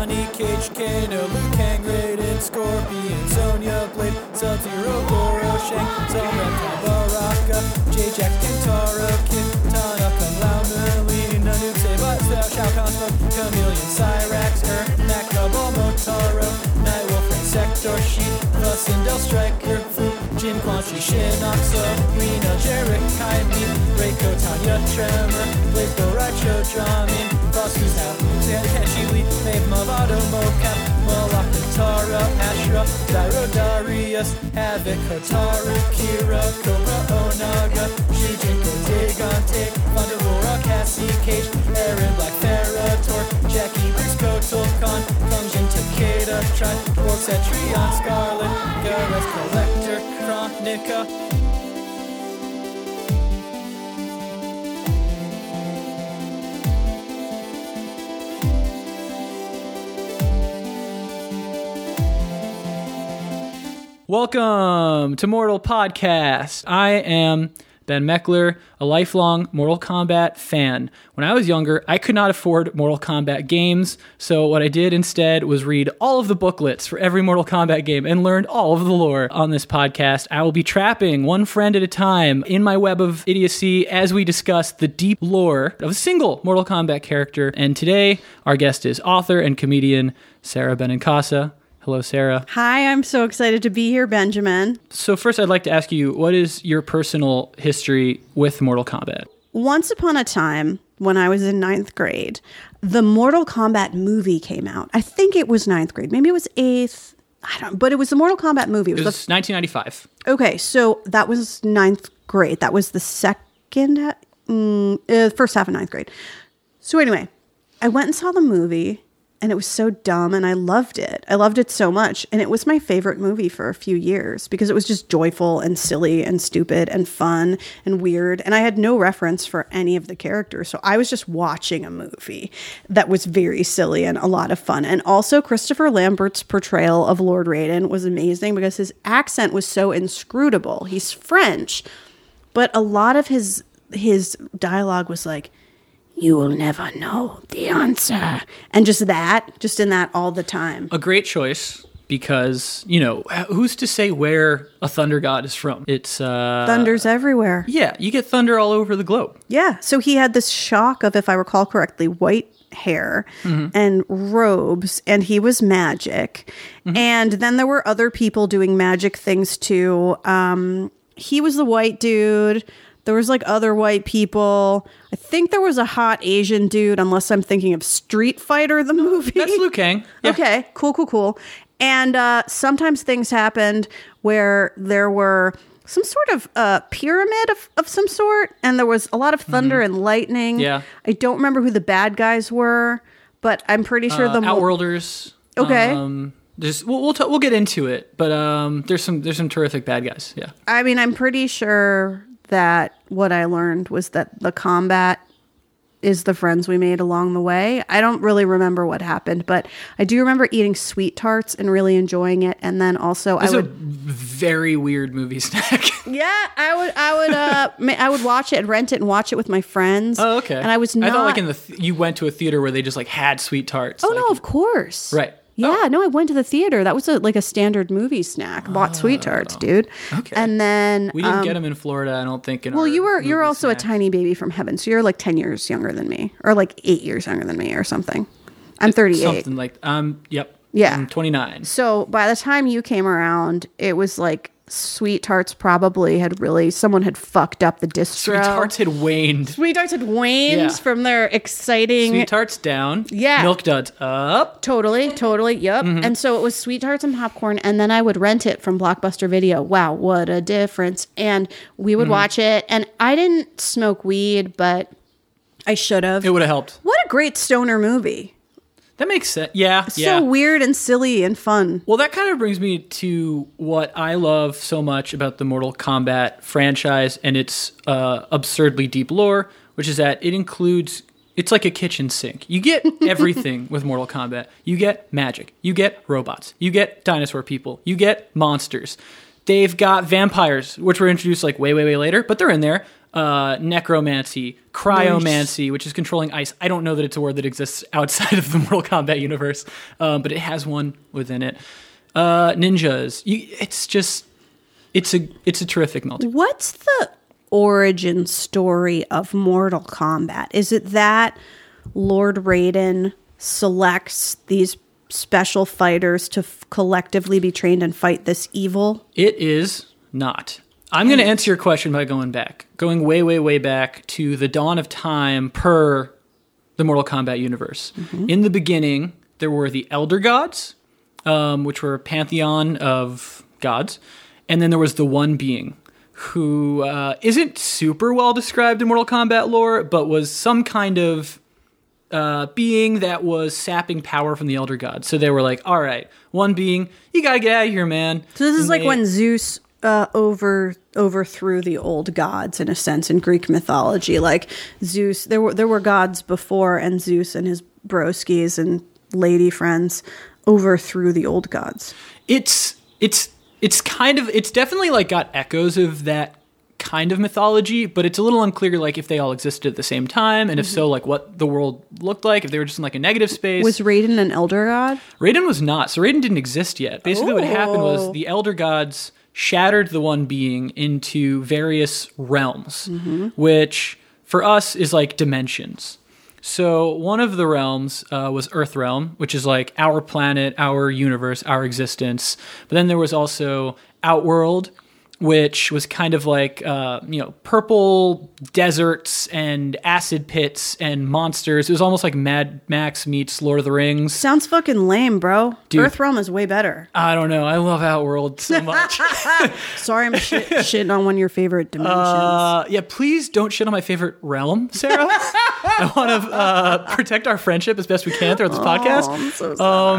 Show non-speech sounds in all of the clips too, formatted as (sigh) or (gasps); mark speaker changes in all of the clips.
Speaker 1: Johnny Cage, Kano, Liu Kang, Raiden, Scorpion, Sonya Blade, Sub-Zero, Goro, Shang, Reptile, Baraka, J-Jack, Kintaro, Kitana, Kung Lao, Merlin, Nanook, Saibot, Shao, Shao Kahn, Chameleon, Cyrax, Er, Nakaba, Motaro, Nightwolf, Sector, Sheep, Sindel, Stryker, Fu, Jin, Quan Chi, Shinoxo, Reno, Jarek, Kaimi, Reiko, Tanya, Tremor, Blade, Go, Raicho, Drahmin, How, Takeshi, Lee, Maeve, Mavado, Mokap, Moloch, Tara, Ashrah, Dairou, Darrius, Havik, Hotaru, Kira, Kobra, Onaga, Shujinko, Digante, Thundervora, Cassie, Cage, Erron, Black, Ferrator, Jackie, Bruce, Kotal, Khan, Function, Takeda, Try, Dwarf, Cetrion, Skarlet, Gareth, Kollector, Welcome to Mortal Podcast. I am Ben Meckler, a lifelong Mortal Kombat fan. When I was younger, I could not afford Mortal Kombat games, so what I did instead was read all of the booklets for every Mortal Kombat game and learned all of the lore. On this podcast, I will be trapping one friend at a time in my web of idiocy as we discuss the deep lore of a single Mortal Kombat character. And today, our guest is author and comedian Sara Benincasa. Hello, Sara.
Speaker 2: Hi, I'm so excited to be here, Benjamin.
Speaker 1: So first, I'd like to ask you, what is your personal history with Mortal Kombat?
Speaker 2: Once upon a time, when I was in ninth grade, the Mortal Kombat movie came out. I think it was ninth grade. Maybe it was eighth. I don't know. but it was the Mortal Kombat movie. It
Speaker 1: It
Speaker 2: was
Speaker 1: was 1995.
Speaker 2: okay, so that was ninth grade. That was the second, mm, uh, first half of ninth grade. So anyway, I went and saw the movie and it was so dumb and I loved it. I loved it so much. And it was my favorite movie for a few years because it was just joyful and silly and stupid and fun and weird. And I had no reference for any of the characters. So I was just watching a movie that was very silly and a lot of fun. And also, Christopher Lambert's portrayal of Lord Raiden was amazing because his accent was so inscrutable. He's French, but a lot of his his dialogue was like, you will never know the answer. And just that, just in that all the time.
Speaker 1: A great choice because, you know, who's to say where a thunder god is from? It's, uh,
Speaker 2: Thunder's everywhere.
Speaker 1: yeah, you get thunder all over the globe.
Speaker 2: Yeah. So he had this shock of, if I recall correctly, white hair and robes, and he was magic. And then there were other people doing magic things too. Um, he was the white dude. There was like other white people. I think there was a hot Asian dude, unless I'm thinking of Street Fighter, the (laughs) movie.
Speaker 1: That's Liu Kang. Yeah.
Speaker 2: Okay, cool, cool, cool. And uh, sometimes things happened where there were some sort of uh, pyramid of, of some sort, and there was a lot of thunder and lightning.
Speaker 1: Mm-hmm. Yeah.
Speaker 2: I don't remember who the bad guys were, but I'm pretty sure
Speaker 1: Uh,
Speaker 2: the
Speaker 1: Outworlders.
Speaker 2: Okay.
Speaker 1: Um, there's, we'll we'll, t- we'll get into it, but um, there's some there's some terrific bad guys. Yeah.
Speaker 2: I mean, I'm pretty sure that what I learned was that the combat is the friends we made along the way. I don't really remember what happened, but I do remember eating sweet tarts and really enjoying it. And then also,
Speaker 1: It's
Speaker 2: I
Speaker 1: a
Speaker 2: would.
Speaker 1: very weird movie snack. (laughs)
Speaker 2: Yeah, I would, I would, uh, ma- I would watch it and rent it and watch it with my friends.
Speaker 1: oh, okay.
Speaker 2: And I was not.
Speaker 1: I thought like in the th- you went to a theater where they just like had sweet tarts.
Speaker 2: oh
Speaker 1: like,
Speaker 2: no, of course.
Speaker 1: Right.
Speaker 2: Yeah, no, I went to the theater. That was a, like a standard movie snack. Bought sweet tarts, dude.
Speaker 1: Oh, Okay.
Speaker 2: And then
Speaker 1: We didn't
Speaker 2: um,
Speaker 1: get them in Florida, I don't think. In
Speaker 2: Well, you were you're also a tiny baby from heaven, so you're like ten years younger than me, or like eight years younger than me, or something. I'm 38.
Speaker 1: something like um. Yep.
Speaker 2: Yeah.
Speaker 1: I'm 29.
Speaker 2: So by the time you came around, it was like sweet tarts probably had really someone had fucked up the distro.
Speaker 1: Sweet tarts had waned.
Speaker 2: Sweet tarts had waned
Speaker 1: Yeah.
Speaker 2: from their exciting.
Speaker 1: Sweet tarts down.
Speaker 2: Yeah.
Speaker 1: Milk duds up.
Speaker 2: Totally, totally. Yep.
Speaker 1: Mm-hmm.
Speaker 2: And so it was sweet tarts and popcorn, and then I would rent it from Blockbuster Video. Wow, what a difference! And we
Speaker 1: Mm-hmm.
Speaker 2: would watch it, and I didn't smoke weed, but I should have.
Speaker 1: It would have helped.
Speaker 2: What a great stoner movie!
Speaker 1: That makes sense. Yeah. yeah.
Speaker 2: So weird and silly and fun.
Speaker 1: Well, that kind of brings me to what I love so much about the Mortal Kombat franchise and its uh, absurdly deep lore, which is that it includes. It's like a kitchen sink. You get (laughs) everything with Mortal Kombat. You get magic. You get robots. You get dinosaur people. You get monsters. They've got vampires, which were introduced like way, way, way later, but they're in there. Uh, necromancy, cryomancy, which is controlling ice. I don't know that it's a word that exists outside of the Mortal Kombat universe, um, but it has one within it. Uh, ninjas. You, it's just, it's a, it's a terrific multi.
Speaker 2: What's the origin story of Mortal Kombat? Is it that Lord Raiden selects these special fighters to f- collectively be trained and fight this evil?
Speaker 1: It is not. I'm going to answer your question by going back, going way, way, way back to the dawn of time per the Mortal Kombat universe. In the beginning, there were the Elder Gods, um, which were a pantheon of gods, and then there was the One Being, who uh, isn't super well described in Mortal Kombat lore, but was some kind of uh, being that was sapping power from the Elder Gods. So they were like, "All right, One Being, you gotta get out of here, man."
Speaker 2: So this is
Speaker 1: And
Speaker 2: like
Speaker 1: they-
Speaker 2: when Zeus uh, over overthrew the old gods in a sense in Greek mythology. Like Zeus, there were there were gods before, and Zeus and his broskies and lady friends overthrew the old gods.
Speaker 1: it's it's it's kind of it's definitely like got echoes of that kind of mythology but it's a little unclear like if they all existed at the same time and if so like what the world looked like if they were just in like a negative space
Speaker 2: Was Raiden an elder god?
Speaker 1: Raiden was not so Raiden didn't exist yet basically what happened was
Speaker 2: Oh.
Speaker 1: the elder gods shattered the one being into various realms which for us is like dimensions so one of the realms uh, was Earth Realm, which is like our planet, our universe, our existence. But then there was also Outworld, which was kind of like uh, you know purple deserts and acid pits and monsters. It was almost like Mad Max meets Lord of the Rings.
Speaker 2: Sounds fucking lame, bro.
Speaker 1: Dude.
Speaker 2: Earthrealm is way better.
Speaker 1: I don't know. I love Outworld so much. (laughs)
Speaker 2: Sorry, I'm shit, (laughs) shitting on one of your favorite dimensions.
Speaker 1: Uh, yeah, please don't shit on my favorite realm, Sara. (laughs) I want to uh, protect our friendship as best we can throughout this podcast.
Speaker 2: Oh, I'm so
Speaker 1: Um,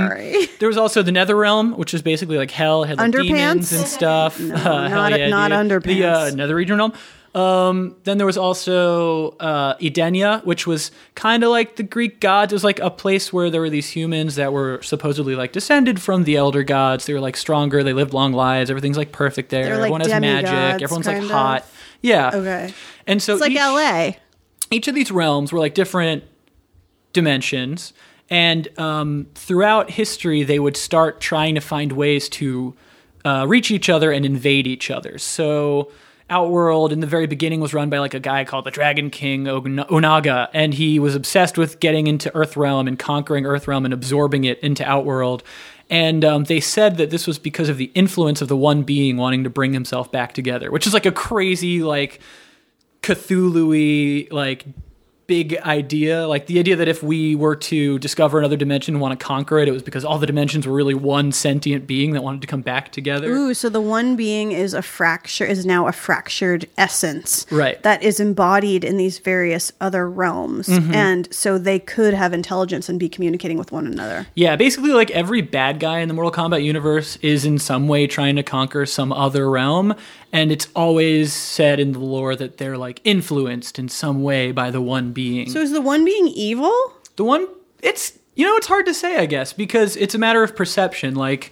Speaker 2: sorry.
Speaker 1: there was also the Nether Realm, which is basically like hell, had like demons and stuff.
Speaker 2: No,
Speaker 1: Uh,
Speaker 2: not-
Speaker 1: yeah,
Speaker 2: not
Speaker 1: dude. The uh,
Speaker 2: underpants.
Speaker 1: Nether Region Realm. Um, then there was also uh, Edenia, which was kind of like the Greek gods. It was like a place where there were these humans that were supposedly like descended from the elder gods. They were like stronger. They lived long lives. Everything's like perfect there.
Speaker 2: They're, like,
Speaker 1: Everyone has magic.
Speaker 2: demigods,
Speaker 1: Everyone's
Speaker 2: kind
Speaker 1: like
Speaker 2: of.
Speaker 1: hot. Yeah.
Speaker 2: Okay.
Speaker 1: And so
Speaker 2: It's like
Speaker 1: each-
Speaker 2: LA.
Speaker 1: each of these realms were like different dimensions and um, throughout history they would start trying to find ways to uh, reach each other and invade each other. So outworld in the very beginning was run by like a guy called the dragon king onaga and he was obsessed with getting into earthrealm and conquering earthrealm and absorbing it into outworld. And um, they said that this was because of the influence of the one being wanting to bring himself back together which is like a crazy like Cthulhu like big idea. Like the idea that if we were to discover another dimension and want to conquer it, it was because all the dimensions were really one sentient being that wanted to come back together.
Speaker 2: Ooh, so the one being is a fracture is now a fractured essence.
Speaker 1: Right.
Speaker 2: That is embodied in these various other realms.
Speaker 1: Mm-hmm.
Speaker 2: And so they could have intelligence and be communicating with one another.
Speaker 1: Yeah, basically like every bad guy in the Mortal Kombat universe is in some way trying to conquer some other realm. And it's always said in the lore that they're like influenced in some way by the one being.
Speaker 2: So is the one being evil?
Speaker 1: The one, it's, you know, it's hard to say, I guess, because it's a matter of perception. Like,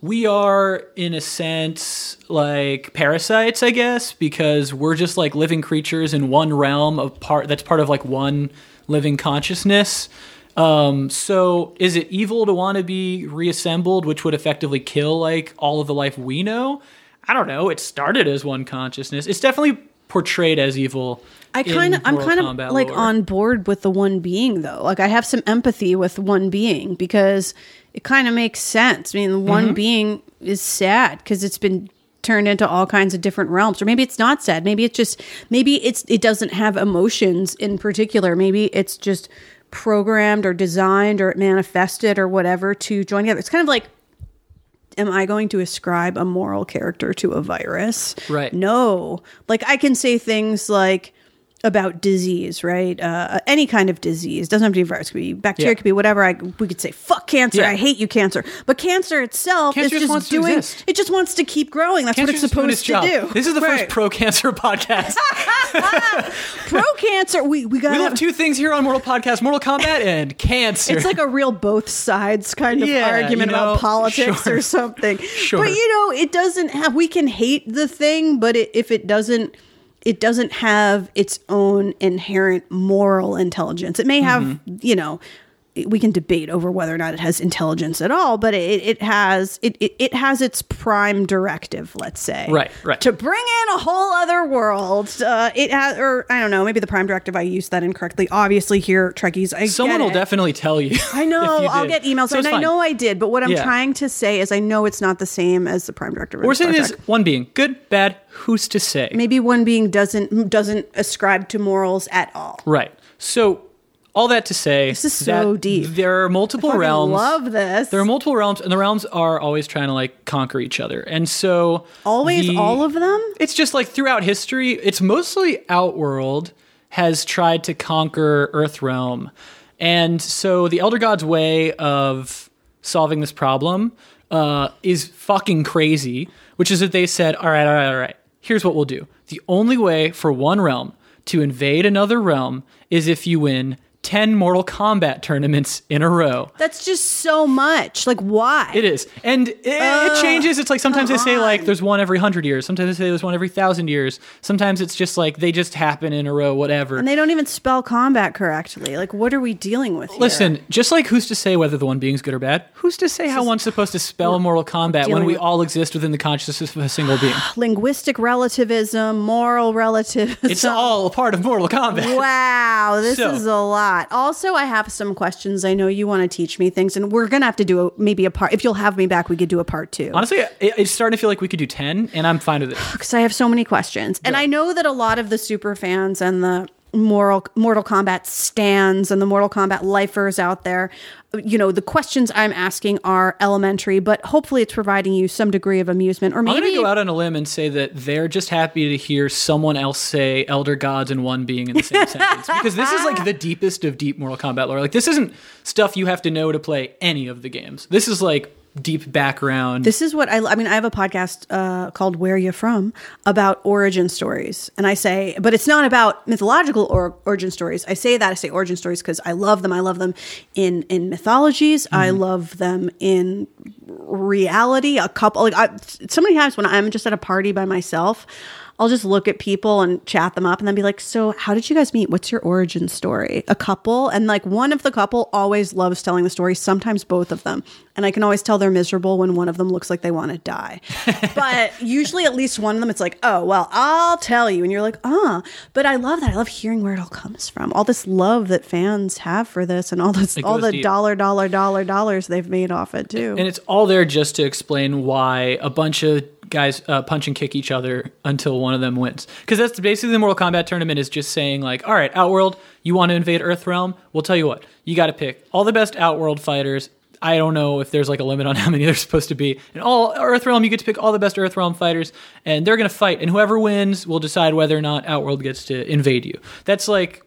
Speaker 1: we are, in a sense, like parasites, I guess, because we're just like living creatures in one realm of part that's part of like one living consciousness. Um, so is it evil to want to be reassembled, which would effectively kill like all of the life we know? I don't know. It started as one consciousness. It's definitely portrayed as evil.
Speaker 2: I kind of I'm kind of like
Speaker 1: lore.
Speaker 2: on board with the one being though. Like I have some empathy with one being because it kind of makes sense. I mean, the
Speaker 1: Mm-hmm.
Speaker 2: one being is sad because it's been turned into all kinds of different realms or maybe it's not sad maybe it's just maybe it's it doesn't have emotions in particular maybe it's just programmed or designed or manifested or whatever to join together it's kind of like am I going to ascribe a moral character to a virus?
Speaker 1: Right.
Speaker 2: No. Like I can say things like about disease, right? Uh, any kind of disease doesn't have to be virus. It could be bacteria.
Speaker 1: Yeah.
Speaker 2: It could be whatever. I we could say fuck cancer.
Speaker 1: Yeah.
Speaker 2: I hate you, cancer. But cancer itself
Speaker 1: Cancer
Speaker 2: is
Speaker 1: just
Speaker 2: just,
Speaker 1: wants to
Speaker 2: doing. It just wants to keep growing. That's
Speaker 1: Cancer's
Speaker 2: what it's supposed to
Speaker 1: job.
Speaker 2: do.
Speaker 1: This is the
Speaker 2: Right.
Speaker 1: first pro cancer (laughs) podcast. (laughs)
Speaker 2: pro cancer. We we got
Speaker 1: we love two things here on Mortal Podcast Mortal Kombat and cancer.
Speaker 2: It's like a real both sides kind of
Speaker 1: Yeah,
Speaker 2: argument
Speaker 1: you know,
Speaker 2: about politics
Speaker 1: sure.
Speaker 2: or something.
Speaker 1: Sure.
Speaker 2: But you know, it doesn't have. We can hate the thing, but it, if it doesn't it doesn't have its own inherent moral intelligence. It may have,
Speaker 1: Mm-hmm.
Speaker 2: you know, we can debate over whether or not it has intelligence at all, but it, it has it, it, it has its prime directive, let's say.
Speaker 1: Right, right.
Speaker 2: To bring in a whole other world. Uh, it has or I don't know, maybe the prime directive I used that incorrectly. Obviously here, Trekkies, I
Speaker 1: Someone
Speaker 2: get
Speaker 1: will
Speaker 2: it.
Speaker 1: definitely tell you. (laughs)
Speaker 2: I know. (laughs) I'll get emails,
Speaker 1: So
Speaker 2: and I know I did. But what I'm
Speaker 1: Yeah.
Speaker 2: trying to say is, I know it's not the same as the prime directive.
Speaker 1: We're saying is one being good, bad. Who's to say?
Speaker 2: maybe one being doesn't doesn't ascribe to morals at all.
Speaker 1: Right. So all that to say,
Speaker 2: This is so deep.
Speaker 1: There are multiple
Speaker 2: Fucking
Speaker 1: realms.
Speaker 2: love this.
Speaker 1: There are multiple realms, and the realms are always trying to like conquer each other. And so
Speaker 2: Always,
Speaker 1: the-
Speaker 2: all of them.
Speaker 1: It's just like throughout history, it's mostly Outworld has tried to conquer Earthrealm. And so the Elder God's way of solving this problem uh, is fucking crazy, which is that they said, all right, all right, all right, here's what we'll do. The only way for one realm to invade another realm is if you win 10 Mortal Kombat tournaments in a row.
Speaker 2: That's just so much. Like, why?
Speaker 1: It is, and it, it changes. It's like sometimes they say like there's one every hundred years. Sometimes they say there's one every thousand years. Sometimes it's just like they just happen in a row, whatever.
Speaker 2: and they don't even spell combat correctly. Like, what are we dealing with? Here?
Speaker 1: Listen, just like who's to say whether the one being's good or bad? Who's to say how one's supposed to spell Mortal Kombat when we
Speaker 2: with-
Speaker 1: all exist within the consciousness of a single being? (sighs)
Speaker 2: linguistic relativism, moral relativism.
Speaker 1: It's all a part of Mortal Kombat.
Speaker 2: Wow, this
Speaker 1: So-
Speaker 2: is a lot. Also, I have some questions. I know you want to teach me things, and we're gonna have to do a, maybe a part. If you'll have me back, we could do a part two.
Speaker 1: Honestly, it, it's starting to feel like we could do ten, and I'm fine with it. (sighs)
Speaker 2: because I have so many questions. And I know that a lot of the super fans and the moral Mortal Kombat stands and the Mortal Kombat lifers out there, you know, the questions I'm asking are elementary, but hopefully it's providing you some degree of amusement or
Speaker 1: I'm
Speaker 2: maybe
Speaker 1: going to go out on a limb and say that they're just happy to hear someone else say elder gods and one being in the same (laughs) sentence because this is like the deepest of deep Mortal Kombat lore. Like this isn't stuff you have to know to play any of the games. This is like deep background.
Speaker 2: This is what I, I mean. I have a podcast uh, called "Where You From" about origin stories, and I say, but it's not about mythological or origin stories. I say that I say origin stories because I love them. I love them in in mythologies. I love them in reality. A couple, like I, so many times when I'm just at a party by myself. I'll just look at people and chat them up and then be like, So, how did you guys meet? What's your origin story? A couple. And like one of the couple always loves telling the story, sometimes both of them. And I can always tell they're miserable when one of them looks like they want to die. (laughs) but usually, at least one of them, it's like, Oh, well, I'll tell you. And you're like, Ah. But I love that. I love hearing where it all comes from. All this love that fans have for this and all this, all the
Speaker 1: deep.
Speaker 2: dollar, dollar, dollar, dollars they've made off it too.
Speaker 1: and it's all there just to explain why a bunch of guys uh, punch and kick each other until one of them wins. Because that's basically the Mortal Kombat tournament is just saying like, all right, Outworld, you want to invade Earthrealm? We'll tell you what, you got to pick all the best Outworld fighters. I don't know if there's like a limit on (laughs) how many there's supposed to be. And all Earthrealm, you get to pick all the best Earthrealm fighters, and they're gonna fight. And whoever wins will decide whether or not Outworld gets to invade you. That's like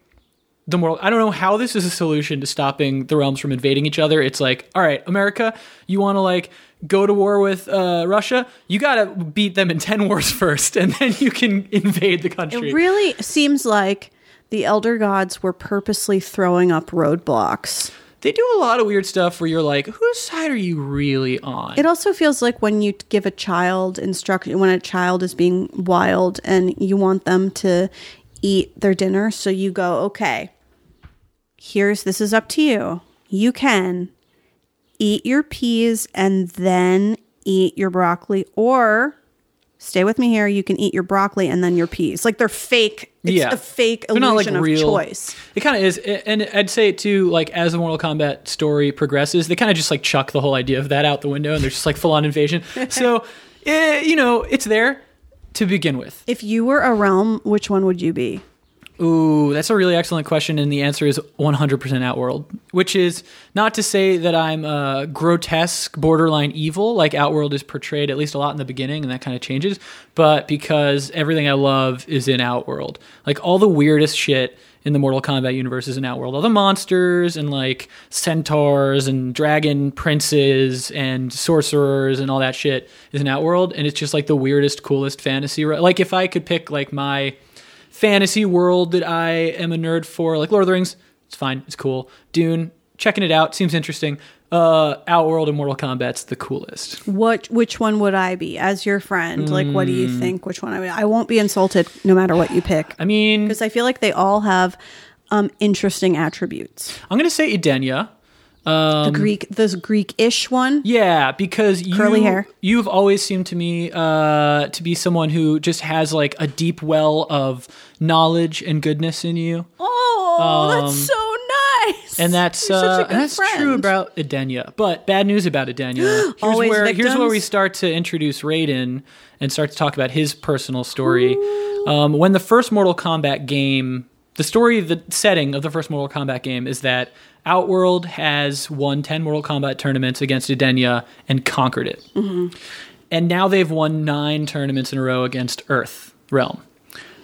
Speaker 1: the moral i don't know how this is a solution to stopping the realms from invading each other it's like all right america you want to like go to war with uh, russia you gotta beat them in 10 (laughs) wars first and then you can invade the country
Speaker 2: It really seems like the elder gods were purposely throwing up roadblocks.
Speaker 1: they do a lot of weird stuff where you're like whose side are you really on
Speaker 2: It also feels like when you give a child instruction, when a child is being wild and you want them to eat their dinner, so you go, okay, here's this is up to you. You can eat your peas and then eat your broccoli, or stay with me here. You can eat your broccoli and then your peas. Like they're fake. It's
Speaker 1: yeah
Speaker 2: a fake
Speaker 1: They're not, like,
Speaker 2: illusion of
Speaker 1: real-
Speaker 2: choice.
Speaker 1: it kind of is and i'd say it too like as the mortal kombat story progresses they kind of just like chuck the whole idea of that out the window and there's just like full-on invasion (laughs) so eh, you know it's there to begin with
Speaker 2: If you were a realm, which one would you be?
Speaker 1: Ooh, that's a really excellent question, and the answer is 100% Outworld, which is not to say that I'm uh, grotesque, borderline evil, like Outworld is portrayed at least a lot in the beginning, and that kind of changes, but because everything I love is in Outworld. Like all the weirdest shit in the Mortal Kombat universe is in Outworld. All the monsters and like centaurs and dragon princes and sorcerers and all that shit is in Outworld, and it's just like the weirdest, coolest fantasy. Like if I could pick like my fantasy world that I am a nerd for, like Lord of the Rings. It's fine. It's cool. Dune, checking it out. Seems interesting. Uh, Outworld and Mortal Kombat's the coolest.
Speaker 2: What which one would I be as your friend? Like what do you think which one I would I won't be insulted no matter what you pick.
Speaker 1: I mean,
Speaker 2: Because I feel like they all have um interesting attributes.
Speaker 1: I'm gonna say Edenia.
Speaker 2: The Greek the Greek-ish one.
Speaker 1: Yeah, because you,
Speaker 2: Curly hair.
Speaker 1: You've always seemed to me uh, to be someone who just has like a deep well of knowledge and goodness in you.
Speaker 2: Oh, that's so nice.
Speaker 1: Um, and that's
Speaker 2: You're such a
Speaker 1: uh, and that's
Speaker 2: friend.
Speaker 1: true about Edenia. But bad news about Edenia. (gasps) Here's
Speaker 2: Always
Speaker 1: where here's where we start to introduce Raiden and start to talk about his personal story. Um, when the first Mortal Kombat game, the story, the setting of the first Mortal Kombat game is that Outworld has won ten Mortal Kombat tournaments against Edenia and conquered it,
Speaker 2: Mm-hmm.
Speaker 1: and now they've won nine tournaments in a row against Earth Realm.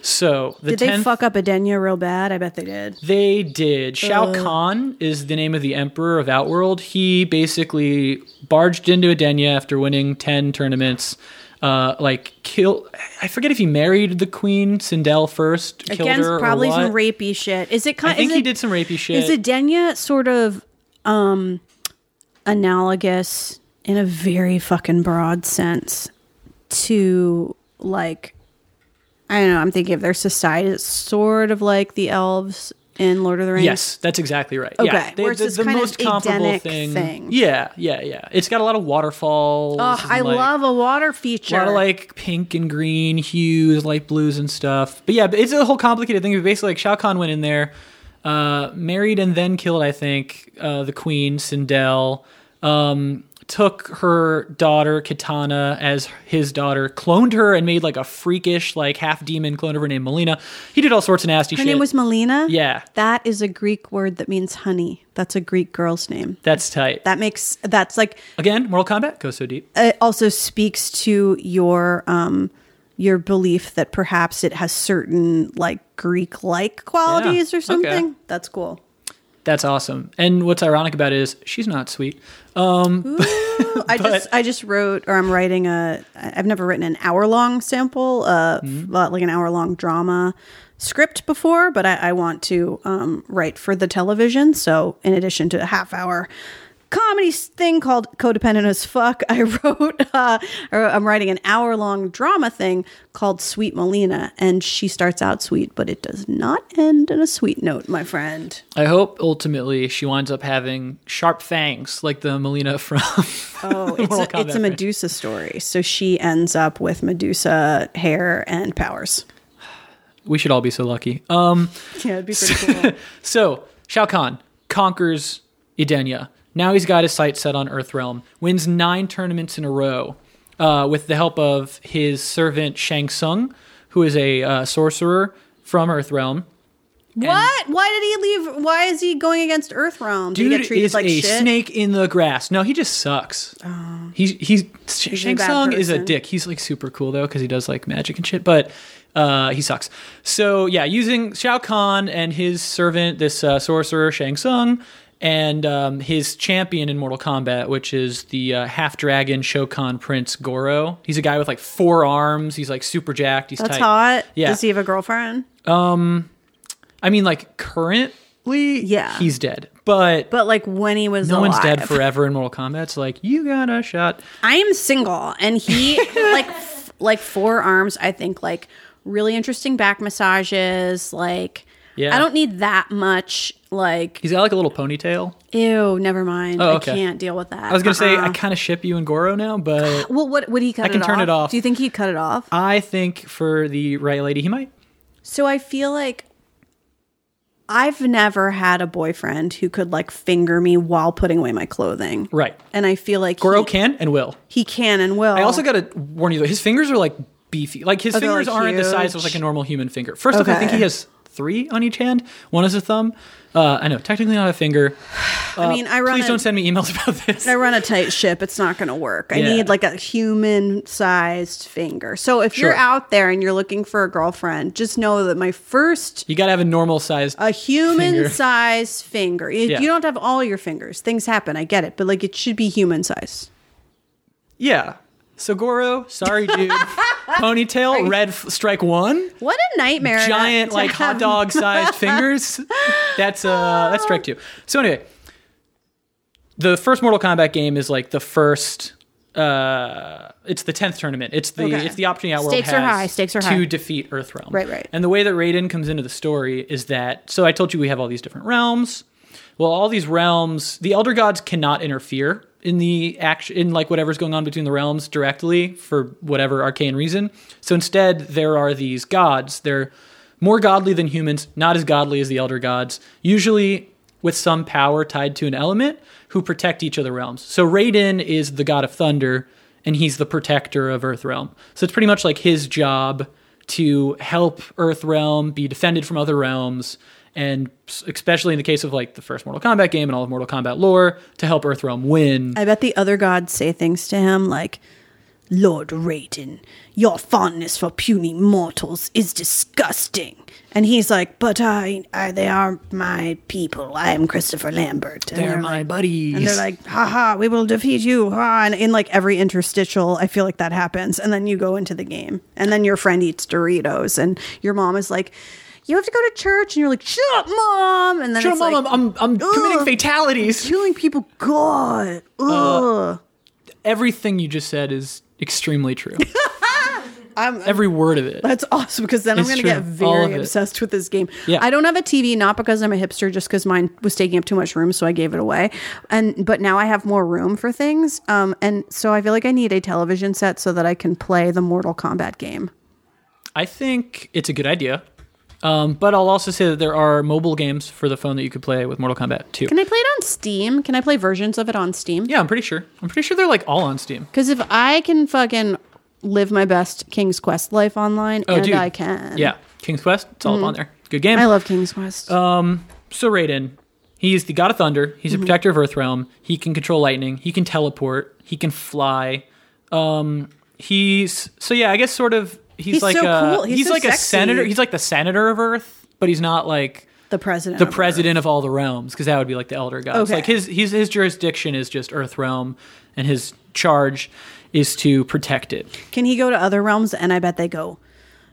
Speaker 1: So the
Speaker 2: Did they
Speaker 1: 10th
Speaker 2: fuck up Edenia real bad? I bet they did.
Speaker 1: they did. Shao Kahn is the name of the emperor of Outworld. He basically barged into Edenia after winning 10 tournaments. Uh, like kill I forget if he married the queen Sindel first, killed
Speaker 2: Against
Speaker 1: her
Speaker 2: probably
Speaker 1: or
Speaker 2: some rapey shit. Is it kind
Speaker 1: I think
Speaker 2: is
Speaker 1: he
Speaker 2: it,
Speaker 1: did some rapey shit.
Speaker 2: Is Edenia sort of um analogous in a very fucking broad sense to like I don't know, I'm thinking of their society. It's sort of like the elves in Lord of the Rings.
Speaker 1: Yes, that's exactly right.
Speaker 2: Okay,
Speaker 1: yeah,
Speaker 2: where it's this kind of Edenic
Speaker 1: thing.
Speaker 2: thing.
Speaker 1: Yeah, yeah, yeah. It's got a lot of waterfalls. And,
Speaker 2: I
Speaker 1: like,
Speaker 2: love a water
Speaker 1: a
Speaker 2: feature.
Speaker 1: lot of like pink and green hues, light blues and stuff. But yeah, it's a whole complicated thing. But basically, like Shao Kahn went in there, uh, married and then killed, I think, uh, the queen Sindel. Um, took her daughter Kitana as his daughter, cloned her, and made like a freakish, like half demon clone of her named Melina. He did all sorts of nasty
Speaker 2: Her
Speaker 1: shit.
Speaker 2: name was Melina.
Speaker 1: Yeah.
Speaker 2: That is a Greek word that means honey. That's a Greek girl's name.
Speaker 1: That's tight.
Speaker 2: That makes that's like
Speaker 1: Again, Mortal Kombat goes so deep.
Speaker 2: it also speaks to your um your belief that perhaps it has certain like Greek like qualities
Speaker 1: Yeah,
Speaker 2: or something.
Speaker 1: okay.
Speaker 2: That's cool.
Speaker 1: That's awesome. And what's ironic about it is she's not sweet.
Speaker 2: I (laughs) just I just wrote or I'm writing a I've never written an hour long sample uh
Speaker 1: Mm-hmm.
Speaker 2: like an hour long drama script before, but I, I want to um write for the television. So in addition to a half hour comedy thing called codependent as fuck (laughs) i wrote uh or i'm writing an hour long drama thing called sweet melina and she starts out sweet but it does not end in a sweet note my friend
Speaker 1: I hope ultimately she winds up having sharp fangs like the Melina from. (laughs)
Speaker 2: Oh, it's a, it's a Medusa story. So she ends up with Medusa hair and powers.
Speaker 1: we should all be so lucky. Um, (laughs)
Speaker 2: Yeah, it'd be pretty cool.
Speaker 1: so Shao Kahn conquers Edenia. Now he's got his sights set on Earthrealm. Wins nine tournaments in a row uh, with the help of his servant Shang Tsung, who is a uh, sorcerer from Earthrealm.
Speaker 2: what? Why did he leave? Why is he going against Earthrealm? Did
Speaker 1: Dude
Speaker 2: get treated
Speaker 1: is
Speaker 2: like
Speaker 1: a
Speaker 2: shit? Oh.
Speaker 1: snake in the grass. No, he just sucks. he's he's,
Speaker 2: a
Speaker 1: Shang Tsung is a dick. He's like super cool though because he does like magic and shit, but uh, he sucks. So yeah, using Shao Kahn and his servant, this uh, sorcerer Shang Tsung, and um, his champion in Mortal Kombat, which is the uh, half dragon Shokan Prince Goro. He's a guy with like four arms. He's like super jacked. He's
Speaker 2: That's
Speaker 1: tight.
Speaker 2: hot.
Speaker 1: Yeah.
Speaker 2: Does he have a girlfriend?
Speaker 1: Um, I mean, like currently,
Speaker 2: Yeah.
Speaker 1: he's dead, but.
Speaker 2: But like when he was
Speaker 1: no one's dead forever in Mortal Kombat. It's like you got a shot.
Speaker 2: I am single, and he (laughs) like f- like four arms. I think like really interesting back massages. Like
Speaker 1: Yeah.
Speaker 2: I don't need that much. Like
Speaker 1: He's got like a little ponytail.
Speaker 2: ew, never mind.
Speaker 1: Oh,
Speaker 2: I can't deal with that.
Speaker 1: I was gonna say I
Speaker 2: Uh-uh.
Speaker 1: kind of ship you and Goro now, but (gasps)
Speaker 2: Well, what would he cut?
Speaker 1: I can
Speaker 2: it
Speaker 1: turn
Speaker 2: off?
Speaker 1: it off.
Speaker 2: Do you think he'd cut it off?
Speaker 1: I think for the right lady, he might.
Speaker 2: So I feel like I've never had a boyfriend who could like finger me while putting away my clothing.
Speaker 1: Right.
Speaker 2: And I feel like
Speaker 1: Goro
Speaker 2: he,
Speaker 1: can and will.
Speaker 2: he can and will.
Speaker 1: I also got to warn you though, his fingers are like beefy. Like his
Speaker 2: Oh,
Speaker 1: fingers
Speaker 2: like,
Speaker 1: aren't the size of like a normal human finger. First off, I think he has three on each hand. One is a thumb. Uh, I know, technically not a finger. (sighs)
Speaker 2: I mean, I run
Speaker 1: Please
Speaker 2: a,
Speaker 1: don't send me emails (laughs) about this.
Speaker 2: I run a tight ship. It's not going to work. I
Speaker 1: Yeah.
Speaker 2: need like a human sized finger. So if you're out there and you're looking for a girlfriend, just know that my first
Speaker 1: You got to have a normal sized.
Speaker 2: a human
Speaker 1: Finger.
Speaker 2: You,
Speaker 1: Yeah.
Speaker 2: you don't have to have all your fingers. Things happen. I get it, but like it should be human size.
Speaker 1: yeah. So Goro, sorry, dude. (laughs) Ponytail, red f- strike one.
Speaker 2: What a nightmare!
Speaker 1: giant like hot dog sized (laughs) fingers. That's uh that's strike two. So anyway, the first Mortal Kombat game is like the first. Uh, it's the tenth tournament. It's the
Speaker 2: Okay.
Speaker 1: it's the opportunity Outworld
Speaker 2: Stakes are high, stakes are high.
Speaker 1: to defeat Earthrealm.
Speaker 2: Right, right.
Speaker 1: And the way that Raiden comes into the story is that so I told you we have all these different realms. Well, all these realms, the Elder Gods cannot interfere in the action in like whatever's going on between the realms directly for whatever arcane reason. So instead, there are these gods. They're more godly than humans, not as godly as the Elder Gods. Usually with some power tied to an element who protect each of the realms. So Raiden is the god of thunder and he's the protector of Earthrealm. So it's pretty much like his job to help Earthrealm be defended from other realms and especially in the case of like the first Mortal Kombat game and all of Mortal Kombat lore to help Earthrealm win.
Speaker 2: I bet the other gods say things to him like, Lord Raiden, your fondness for puny mortals is disgusting. And he's like, but I, I they are my people. I am Christopher Lambert. And
Speaker 1: They're my buddies.
Speaker 2: And they're like, haha, we will defeat you. Ha. And in like every interstitial, I feel like that happens. And then you go into the game. And then your friend eats Doritos. And your mom is like, you have to go to church. And you're like, shut up, mom. And then
Speaker 1: Shut
Speaker 2: it's
Speaker 1: up, Mom,
Speaker 2: like,
Speaker 1: I'm, I'm, I'm committing fatalities.
Speaker 2: killing people. God. Ugh.
Speaker 1: Everything you just said is extremely true. (laughs)
Speaker 2: I'm,
Speaker 1: Every word of it.
Speaker 2: That's awesome because then I'm
Speaker 1: It's
Speaker 2: going to
Speaker 1: true.
Speaker 2: get
Speaker 1: All of
Speaker 2: very
Speaker 1: it.
Speaker 2: obsessed with this game.
Speaker 1: Yeah.
Speaker 2: I don't have a TV not because I'm a hipster, just because mine was taking up too much room, so I gave it away. And but now I have more room for things, um, and so I feel like I need a television set so that I can play the Mortal Kombat game.
Speaker 1: I think it's a good idea. Um, but I'll also say that there are mobile games for the phone that you could play with Mortal Kombat 2.
Speaker 2: Can I play it on Steam? Can I play versions of it on Steam?
Speaker 1: yeah, I'm pretty sure. I'm pretty sure they're like all on Steam.
Speaker 2: Because if I can fucking live my best King's Quest life online,
Speaker 1: Oh,
Speaker 2: and
Speaker 1: dude.
Speaker 2: I can.
Speaker 1: Yeah, King's Quest. It's all up on there. Good game.
Speaker 2: I love King's Quest.
Speaker 1: Um, so Raiden, he's the god of thunder. He's
Speaker 2: Mm-hmm.
Speaker 1: a protector of Earthrealm. He can control lightning. He can teleport. He can fly. Um, he's so yeah. I guess sort of. He's,
Speaker 2: He's
Speaker 1: like
Speaker 2: so
Speaker 1: a,
Speaker 2: cool. He's so
Speaker 1: like a senator. He's like the senator of Earth, but he's not like
Speaker 2: the president.
Speaker 1: the
Speaker 2: of
Speaker 1: president of all the realms because that would be like the elder gods.
Speaker 2: Okay.
Speaker 1: Like his his his jurisdiction is just Earth realm, and his charge is to protect it.
Speaker 2: Can he go to other realms? And I bet they go.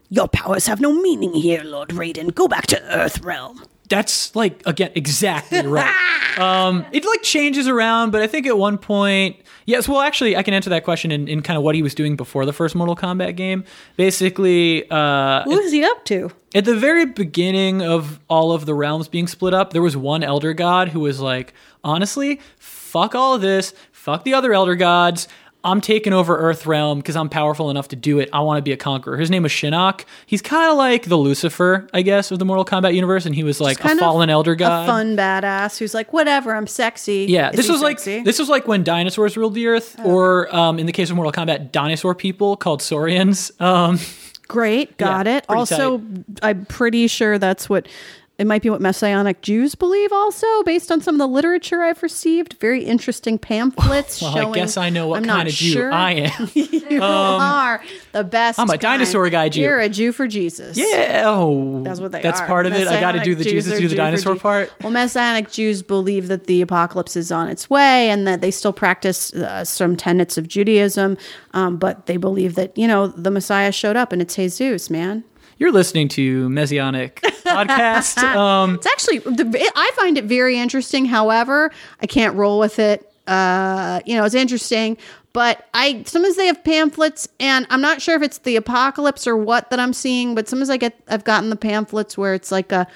Speaker 2: Your powers have no meaning here, Lord Raiden. Go back to Earth realm.
Speaker 1: That's like again exactly right. um, it like changes around, but I think at one point, yes. Well, actually, I can answer that question in, in kind of what he was doing before the first Mortal Kombat game. Basically, uh,
Speaker 2: What is he up to?
Speaker 1: at the very beginning of all of the realms being split up, there was one elder god who was like, honestly, fuck all of this, fuck the other elder gods. I'm taking over Earth Realm because I'm powerful enough to do it. I want to be a conqueror. His name was Shinnok. He's kind of like the Lucifer, I guess, of the Mortal Kombat universe, and he was like a fallen elder god.
Speaker 2: A fun badass who's like, whatever, I'm sexy.
Speaker 1: Yeah,
Speaker 2: Is
Speaker 1: this was like
Speaker 2: sexy?
Speaker 1: this was like when dinosaurs ruled the earth, or um, in the case of Mortal Kombat, dinosaur people called Saurians. (laughs) Um,
Speaker 2: Great, got
Speaker 1: Yeah,
Speaker 2: it. Also, I'm pretty sure that's what it might be what Messianic Jews believe. Also, based on some of the literature I've received, very interesting pamphlets. (laughs)
Speaker 1: well,
Speaker 2: showing,
Speaker 1: I guess I know what
Speaker 2: I'm
Speaker 1: kind of Jew
Speaker 2: sure.
Speaker 1: I am. (laughs)
Speaker 2: You (laughs) are the best.
Speaker 1: I'm a
Speaker 2: kind.
Speaker 1: dinosaur guy Jew.
Speaker 2: You're a Jew for Jesus.
Speaker 1: yeah, oh,
Speaker 2: That's what they
Speaker 1: That's
Speaker 2: are.
Speaker 1: part of it. I got to do the
Speaker 2: Jews
Speaker 1: Jesus do the
Speaker 2: Jew
Speaker 1: dinosaur part.
Speaker 2: Well, Messianic Jews believe that the apocalypse is on its way and that they still practice uh, some tenets of Judaism, um, but they believe that, you know, the Messiah showed up and it's Jesus, man.
Speaker 1: You're listening to Messianic podcast. (laughs) Um,
Speaker 2: It's actually, the, I find it very interesting. However, I can't roll with it. Uh, you know, it's interesting, but I sometimes they have pamphlets, and I'm not sure if it's the apocalypse or what that I'm seeing. But sometimes I get, I've gotten the pamphlets where it's like a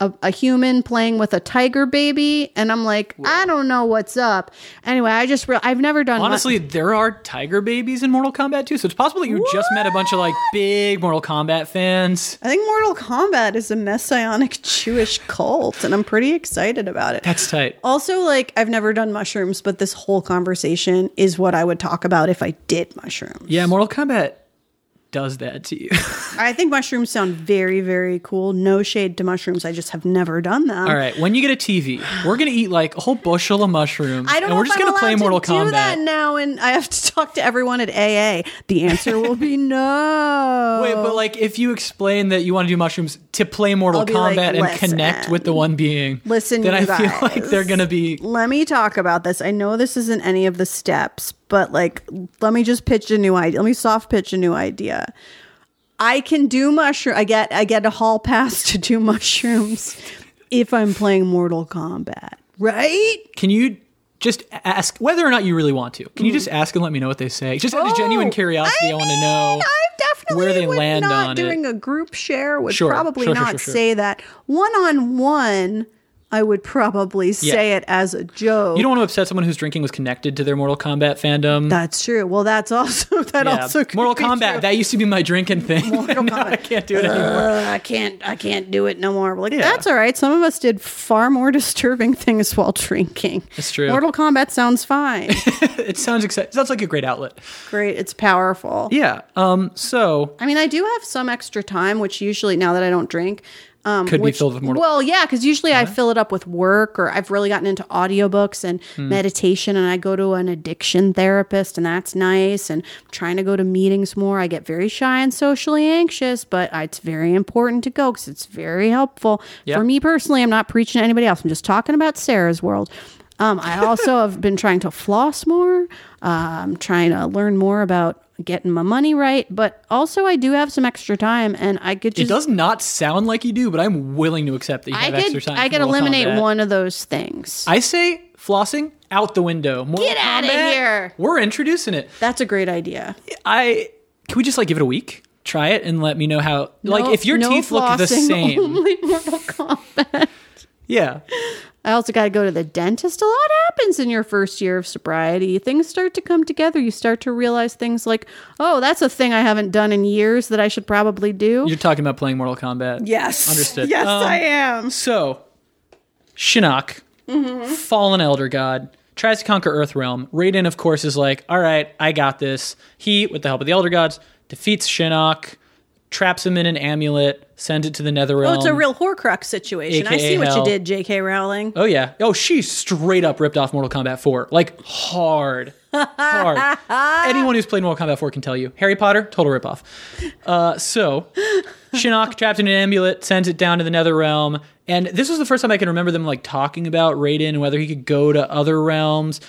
Speaker 2: a, a human playing with a tiger baby, and I'm like, I don't know what's up. Anyway, I just real, I've never done
Speaker 1: honestly, there are tiger babies in Mortal Kombat too, so it's possible that you just met a bunch of like big Mortal Kombat fans.
Speaker 2: I think Mortal Kombat is a messianic Jewish cult, and I'm pretty excited about it.
Speaker 1: That's tight.
Speaker 2: Also, like, I've never done mushrooms, but this whole conversation is what I would talk about if I did mushrooms.
Speaker 1: Yeah, Mortal Kombat does that to you. (laughs)
Speaker 2: I think mushrooms sound very, very cool. No shade to mushrooms. I just have never done them.
Speaker 1: All right, when you get a TV, we're gonna eat like a whole bushel of mushrooms,
Speaker 2: I don't
Speaker 1: and
Speaker 2: know
Speaker 1: we're just
Speaker 2: I'm
Speaker 1: gonna play Mortal
Speaker 2: to do
Speaker 1: Kombat.
Speaker 2: that now, and I have to (laughs) talk to everyone at AA. The answer will be (laughs) no.
Speaker 1: Wait, but like if you explain that you want to do mushrooms to play Mortal
Speaker 2: I'll be like,
Speaker 1: Kombat and
Speaker 2: "Listen,
Speaker 1: connect with the one being,
Speaker 2: Listen,
Speaker 1: then I
Speaker 2: you
Speaker 1: feel like they're gonna be
Speaker 2: Let me talk about this. I know this isn't any of the steps, but like, let me just pitch a new idea. Let me soft pitch a new idea. I can do mushroom. I get I get a hall pass (laughs) to do mushrooms if I'm playing Mortal Kombat, right?
Speaker 1: Can you just ask whether or not you really want to. Can you just ask and let me know what they say? Just out of genuine
Speaker 2: Mm-hmm. Oh,
Speaker 1: curiosity, I, want to know.
Speaker 2: I definitely
Speaker 1: where they
Speaker 2: would
Speaker 1: land
Speaker 2: not
Speaker 1: on it.
Speaker 2: doing a group share would
Speaker 1: Sure,
Speaker 2: probably
Speaker 1: sure, sure,
Speaker 2: not
Speaker 1: sure, sure.
Speaker 2: say that one on one. I would probably say it as a joke.
Speaker 1: You don't want to upset someone whose drinking was connected to their Mortal Kombat fandom.
Speaker 2: That's true. Well, that's also (laughs) that
Speaker 1: yeah.
Speaker 2: also
Speaker 1: Mortal Kombat.
Speaker 2: true.
Speaker 1: That used to be my drinking thing.
Speaker 2: Mortal (laughs)
Speaker 1: I can't do it anymore.
Speaker 2: Uh, I can't. I can't do it no more. Like
Speaker 1: Yeah.
Speaker 2: that's all right. Some of us did far more (laughs) disturbing things while drinking.
Speaker 1: That's true.
Speaker 2: Mortal Kombat sounds fine.
Speaker 1: it sounds exciting. Sounds like a great outlet.
Speaker 2: Great. It's powerful.
Speaker 1: Yeah. Um. So
Speaker 2: I mean, I do have some extra time, which usually now that I don't drink. Um,
Speaker 1: Could be filled with Mortal-
Speaker 2: Well, yeah, because usually I fill it up with work, or I've really gotten into audiobooks and
Speaker 1: Hmm.
Speaker 2: meditation, and I go to an addiction therapist, and that's nice. And I'm trying to go to meetings more. I get very shy and socially anxious, but it's very important to go because it's very helpful
Speaker 1: Yeah.
Speaker 2: for me personally. I'm not preaching to anybody else. I'm just talking about Sara's world. Um, I also (laughs) have been trying to floss more. Uh, I'm trying to learn more about getting my money right, but also I do have some extra time, and I could just it
Speaker 1: does not sound like you do, but I'm willing to accept that you
Speaker 2: I
Speaker 1: have extra time.
Speaker 2: I could eliminate one of those things.
Speaker 1: I say flossing out the window. Mortal
Speaker 2: Get outta
Speaker 1: Kombat,
Speaker 2: here.
Speaker 1: We're introducing it.
Speaker 2: That's a great idea.
Speaker 1: I can we just like give it a week? Try it and let me know how. like if your
Speaker 2: no
Speaker 1: teeth look the (laughs) same.
Speaker 2: Only Mortal Kombat.
Speaker 1: Yeah.
Speaker 2: I also got to go to the dentist. A lot happens in your first year of sobriety. Things start to come together. You start to realize things like, oh, that's a thing I haven't done in years that I should probably do.
Speaker 1: You're talking about playing Mortal Kombat.
Speaker 2: yes.
Speaker 1: Understood.
Speaker 2: Yes,
Speaker 1: Um,
Speaker 2: I am.
Speaker 1: So, Shinnok,
Speaker 2: Mm-hmm.
Speaker 1: fallen elder god, tries to conquer Earthrealm. Raiden, of course, is like, all right, I got this. He, with the help of the elder gods, defeats Shinnok, traps him in an amulet, sends it to the Netherrealm.
Speaker 2: Oh, it's a real Horcrux situation. I see what
Speaker 1: hell.
Speaker 2: you did, J.K. Rowling.
Speaker 1: Oh yeah. Oh, she straight up ripped off Mortal Kombat 4. Like hard. Hard. (laughs) Anyone who's played Mortal Kombat 4 can tell you. Harry Potter, total ripoff. Uh, so Shinnok trapped in an amulet, sends it down to the Nether Realm. And this was the first time I can remember them like talking about Raiden and whether he could go to other realms.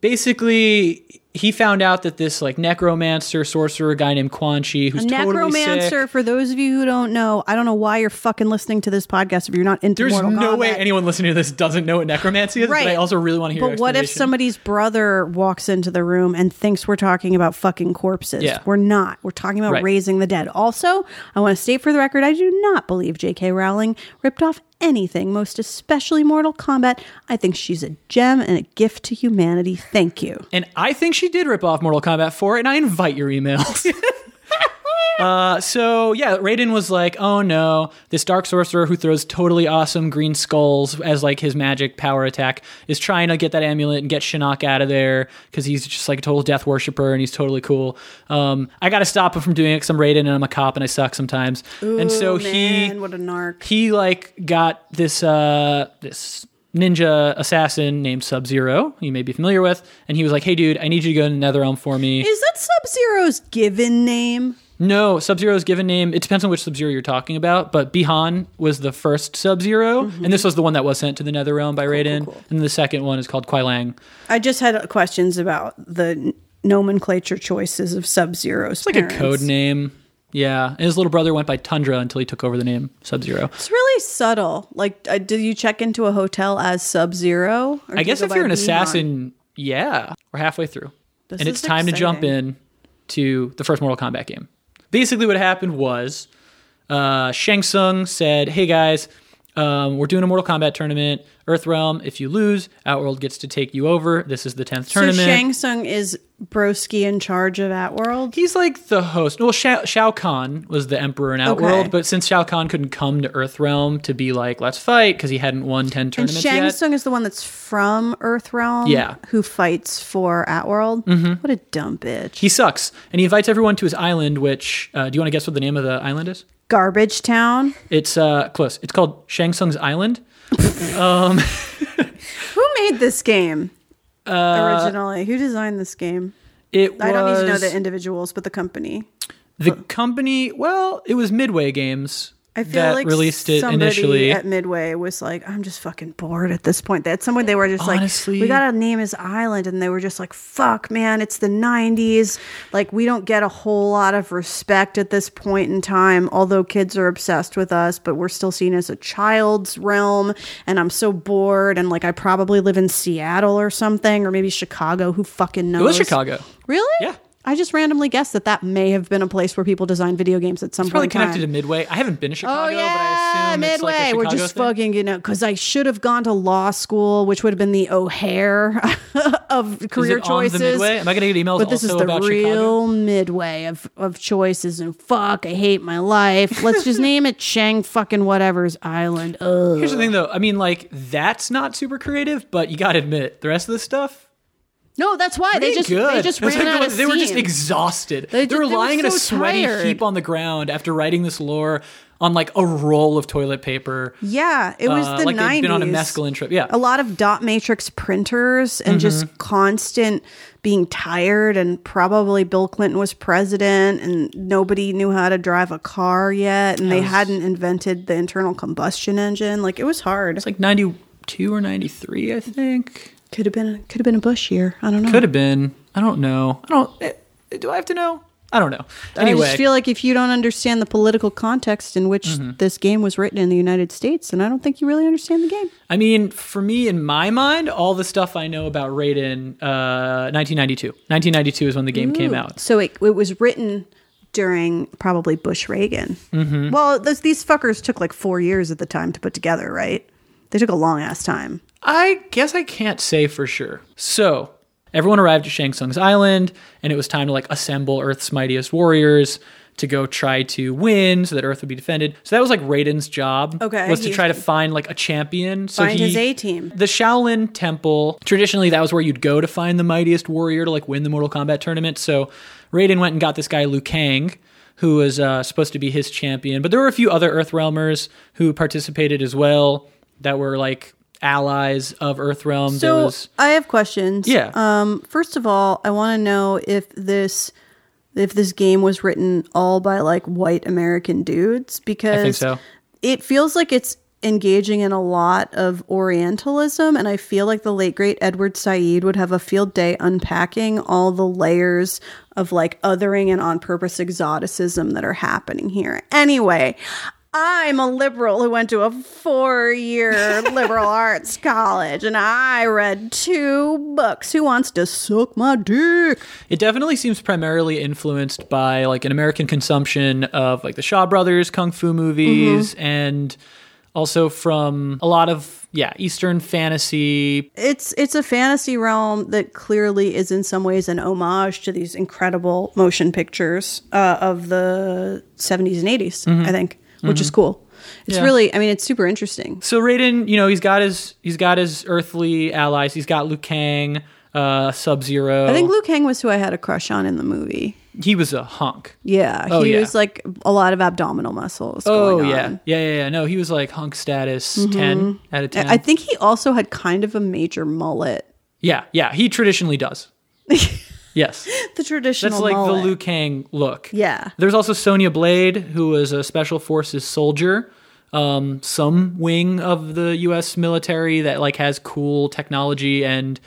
Speaker 1: Basically, he found out that this like necromancer, sorcerer guy named Quan Chi, who's
Speaker 2: A
Speaker 1: totally
Speaker 2: necromancer,
Speaker 1: sick.
Speaker 2: for those of you who don't know, I don't know why you're fucking listening to this podcast if you're not into
Speaker 1: There's
Speaker 2: Mortal
Speaker 1: no
Speaker 2: Kombat.
Speaker 1: way anyone listening to this doesn't know what necromancy is,
Speaker 2: Right.
Speaker 1: but I also really want to hear.
Speaker 2: But what if somebody's brother walks into the room and thinks we're talking about fucking corpses?
Speaker 1: Yeah.
Speaker 2: We're not. We're talking about
Speaker 1: Right.
Speaker 2: raising the dead. Also, I want to state for the record, I do not believe J.K. Rowling ripped off anything, most especially Mortal Kombat. I think she's a gem and a gift to humanity. Thank you.
Speaker 1: And I think she did rip off Mortal Kombat 4, and I invite your emails. (laughs) uh, so, yeah, Raiden was like, oh no, this dark sorcerer who throws totally awesome green skulls as like his magic power attack is trying to get that amulet and get Shinnok out of there because he's just like a total death worshiper and he's totally cool. Um, I got to stop him from doing it because I'm Raiden and I'm a cop and I suck sometimes. and so
Speaker 2: Ooh,
Speaker 1: he
Speaker 2: what a narc.
Speaker 1: he like got this uh this ninja assassin named Sub Zero. You may be familiar with, and he was like, "Hey, dude, I need you to go to Netherrealm for me."
Speaker 2: Is that Sub Zero's given name?
Speaker 1: no, Sub Zero's given name. It depends on which Sub Zero you're talking about, but Bi-Han was the first Sub Zero mm-hmm. and this was the one that was sent to the Netherrealm by Raiden,
Speaker 2: cool.
Speaker 1: and the second one is called Kuai Liang.
Speaker 2: I just had questions about the nomenclature choices of Sub Zero's.
Speaker 1: It's like a code name. Yeah, and his little brother went by Tundra until he took over the name Sub Zero.
Speaker 2: It's really subtle. Like, uh, did you check into a hotel as Sub Zero?
Speaker 1: I guess if you're an assassin, yeah, we're halfway through,
Speaker 2: This
Speaker 1: and it's time to jump in to the first Mortal Kombat game. Basically, what happened was uh, Shang Tsung said, "Hey guys, um, we're doing a Mortal Kombat tournament. Earthrealm. If you lose, Outworld gets to take you over. This is the tenth tournament. So.
Speaker 2: Shang Tsung is Broski in charge of Outworld.
Speaker 1: He's like the host. Well, Shao, Shao Kahn was the emperor in Outworld,
Speaker 2: Okay.
Speaker 1: but since Shao Kahn couldn't come to Earthrealm to be like, let's fight, because he hadn't won 10 tournaments And
Speaker 2: Shang
Speaker 1: yet.
Speaker 2: Tsung is the one that's from Earthrealm.
Speaker 1: Yeah.
Speaker 2: Who fights for Outworld. Mm-hmm. What a dumb bitch.
Speaker 1: He sucks, and he invites everyone to his island. Which uh, do you want to guess what the name of the island is?
Speaker 2: Garbage Town.
Speaker 1: It's uh, close. It's called Shang Tsung's Island. (laughs)
Speaker 2: um, Who made this game (laughs)
Speaker 1: Uh,
Speaker 2: originally? Who designed this game?
Speaker 1: It was
Speaker 2: I don't need to know the individuals, but the company.
Speaker 1: the company. Well, it was Midway Games.
Speaker 2: I feel
Speaker 1: that
Speaker 2: like
Speaker 1: released it
Speaker 2: somebody
Speaker 1: initially.
Speaker 2: at Midway was like, I'm just fucking bored at this point. At some point, they were just
Speaker 1: Honestly-
Speaker 2: like, we gotta name his island, and they were just like, fuck, man, it's the '90s. Like, we don't get a whole lot of respect at this point in time. Although kids are obsessed with us, but we're still seen as a child's realm. And I'm so bored, and like, I probably live in Seattle or something, or maybe Chicago. Who fucking knows?
Speaker 1: It was Chicago.
Speaker 2: Really?
Speaker 1: Yeah.
Speaker 2: I just randomly guessed that that may have been a place where people designed video games at some
Speaker 1: It's probably
Speaker 2: point. in time.
Speaker 1: connected to Midway. I haven't been to oh, Chicago,
Speaker 2: Oh
Speaker 1: but I
Speaker 2: yeah,
Speaker 1: assume it's
Speaker 2: Midway.
Speaker 1: like a
Speaker 2: We're just
Speaker 1: thing.
Speaker 2: fucking, you know, because I should have gone to law school, which would have been the O'Hare (laughs) of
Speaker 1: Is
Speaker 2: career choices.
Speaker 1: the Midway? Am I going to get emails
Speaker 2: But this is the real
Speaker 1: Chicago?
Speaker 2: midway of, of choices and fuck, I hate my life. Let's just (laughs) name it Chang fucking whatever's island. Ugh.
Speaker 1: Here's the thing, though. I mean, like that's not super creative, but you got to admit the rest of this stuff.
Speaker 2: No, that's why they just
Speaker 1: good.
Speaker 2: they just ran
Speaker 1: like
Speaker 2: out
Speaker 1: they,
Speaker 2: of
Speaker 1: they were just exhausted.
Speaker 2: They
Speaker 1: They,
Speaker 2: did-
Speaker 1: were
Speaker 2: they were
Speaker 1: lying in a sweaty
Speaker 2: tired.
Speaker 1: heap on the ground after writing this lore on like a roll of toilet paper.
Speaker 2: Yeah, it was
Speaker 1: Uh,
Speaker 2: the
Speaker 1: like
Speaker 2: 90s.
Speaker 1: they'd been on a mescaline trip. Yeah.
Speaker 2: a lot of dot matrix printers and
Speaker 1: Mm-hmm.
Speaker 2: just constant being tired and probably bill clinton was president and nobody knew how to drive a car yet and they hadn't invented the internal combustion engine like it was hard
Speaker 1: It's like 92 or 93, I think.
Speaker 2: Could have been could have been a bush year i don't know
Speaker 1: Could have been. I don't know. I don't. eh, do I have to know? I don't know. Anyway, i
Speaker 2: just feel like if you don't understand the political context in which
Speaker 1: Mm-hmm.
Speaker 2: this game was written in the united states then i don't think you really understand the game
Speaker 1: I mean, for me, in my mind, all the stuff I know about Raiden, uh, 1992. 1992 is when the game came out.
Speaker 2: So it, it was written during probably Bush Reagan. Mm-hmm. Well, those, these fuckers took like four years at the time to put together, right? They took a long ass time.
Speaker 1: I guess I can't say for sure. So, everyone arrived at Shang Tsung's island, and it was time to like assemble Earth's mightiest warriors to go try to win so that Earth would be defended. So that was like Raiden's job.
Speaker 2: Okay,
Speaker 1: Was to
Speaker 2: he-
Speaker 1: try to find like a champion. So
Speaker 2: Find
Speaker 1: he,
Speaker 2: his A-team.
Speaker 1: The Shaolin Temple, traditionally that was where you'd go to find the mightiest warrior to like win the Mortal Kombat tournament. So Raiden went and got this guy Liu Kang, who was uh, supposed to be his champion. But there were a few other Earthrealmers who participated as well that were like allies of Earthrealm. there
Speaker 2: So
Speaker 1: was
Speaker 2: I have questions.
Speaker 1: Yeah.
Speaker 2: Um. First of all, I want to know if this if this game was written all by like white American dudes because
Speaker 1: so.
Speaker 2: it feels like it's engaging in a lot of Orientalism, and I feel like the late great Edward Said would have a field day unpacking all the layers of like othering and on purpose exoticism that are happening here. Anyway. I'm a liberal who went to a four year (laughs) liberal arts college and I read two books. Who wants to suck my dick?
Speaker 1: It definitely seems primarily influenced by like an American consumption of like the Shaw Brothers kung fu movies
Speaker 2: Mm-hmm.
Speaker 1: and also from a lot of yeah, Eastern fantasy.
Speaker 2: It's it's a fantasy realm that clearly is in some ways an homage to these incredible motion pictures uh, of the 70s and 80s, I think, which is cool. It's
Speaker 1: Yeah.
Speaker 2: really, I mean, it's super interesting.
Speaker 1: So Raiden, you know, he's got his he's got his earthly allies. He's got Liu Kang, uh, Sub Zero.
Speaker 2: I think Liu Kang was who I had a crush on in the movie.
Speaker 1: he was a hunk.
Speaker 2: Yeah,
Speaker 1: Oh,
Speaker 2: he
Speaker 1: yeah.
Speaker 2: was like a lot of abdominal muscles.
Speaker 1: Oh
Speaker 2: going
Speaker 1: yeah. yeah, yeah, yeah. No, he was like hunk status ten out of ten.
Speaker 2: I think he also had kind of a major mullet.
Speaker 1: yeah, yeah. He traditionally does. (laughs) yes. (laughs)
Speaker 2: The traditional
Speaker 1: That's like
Speaker 2: mullet.
Speaker 1: the Liu Kang look.
Speaker 2: Yeah.
Speaker 1: There's also Sonya Blade, who was a special forces soldier, um, some wing of the U.S. military that like has cool technology, and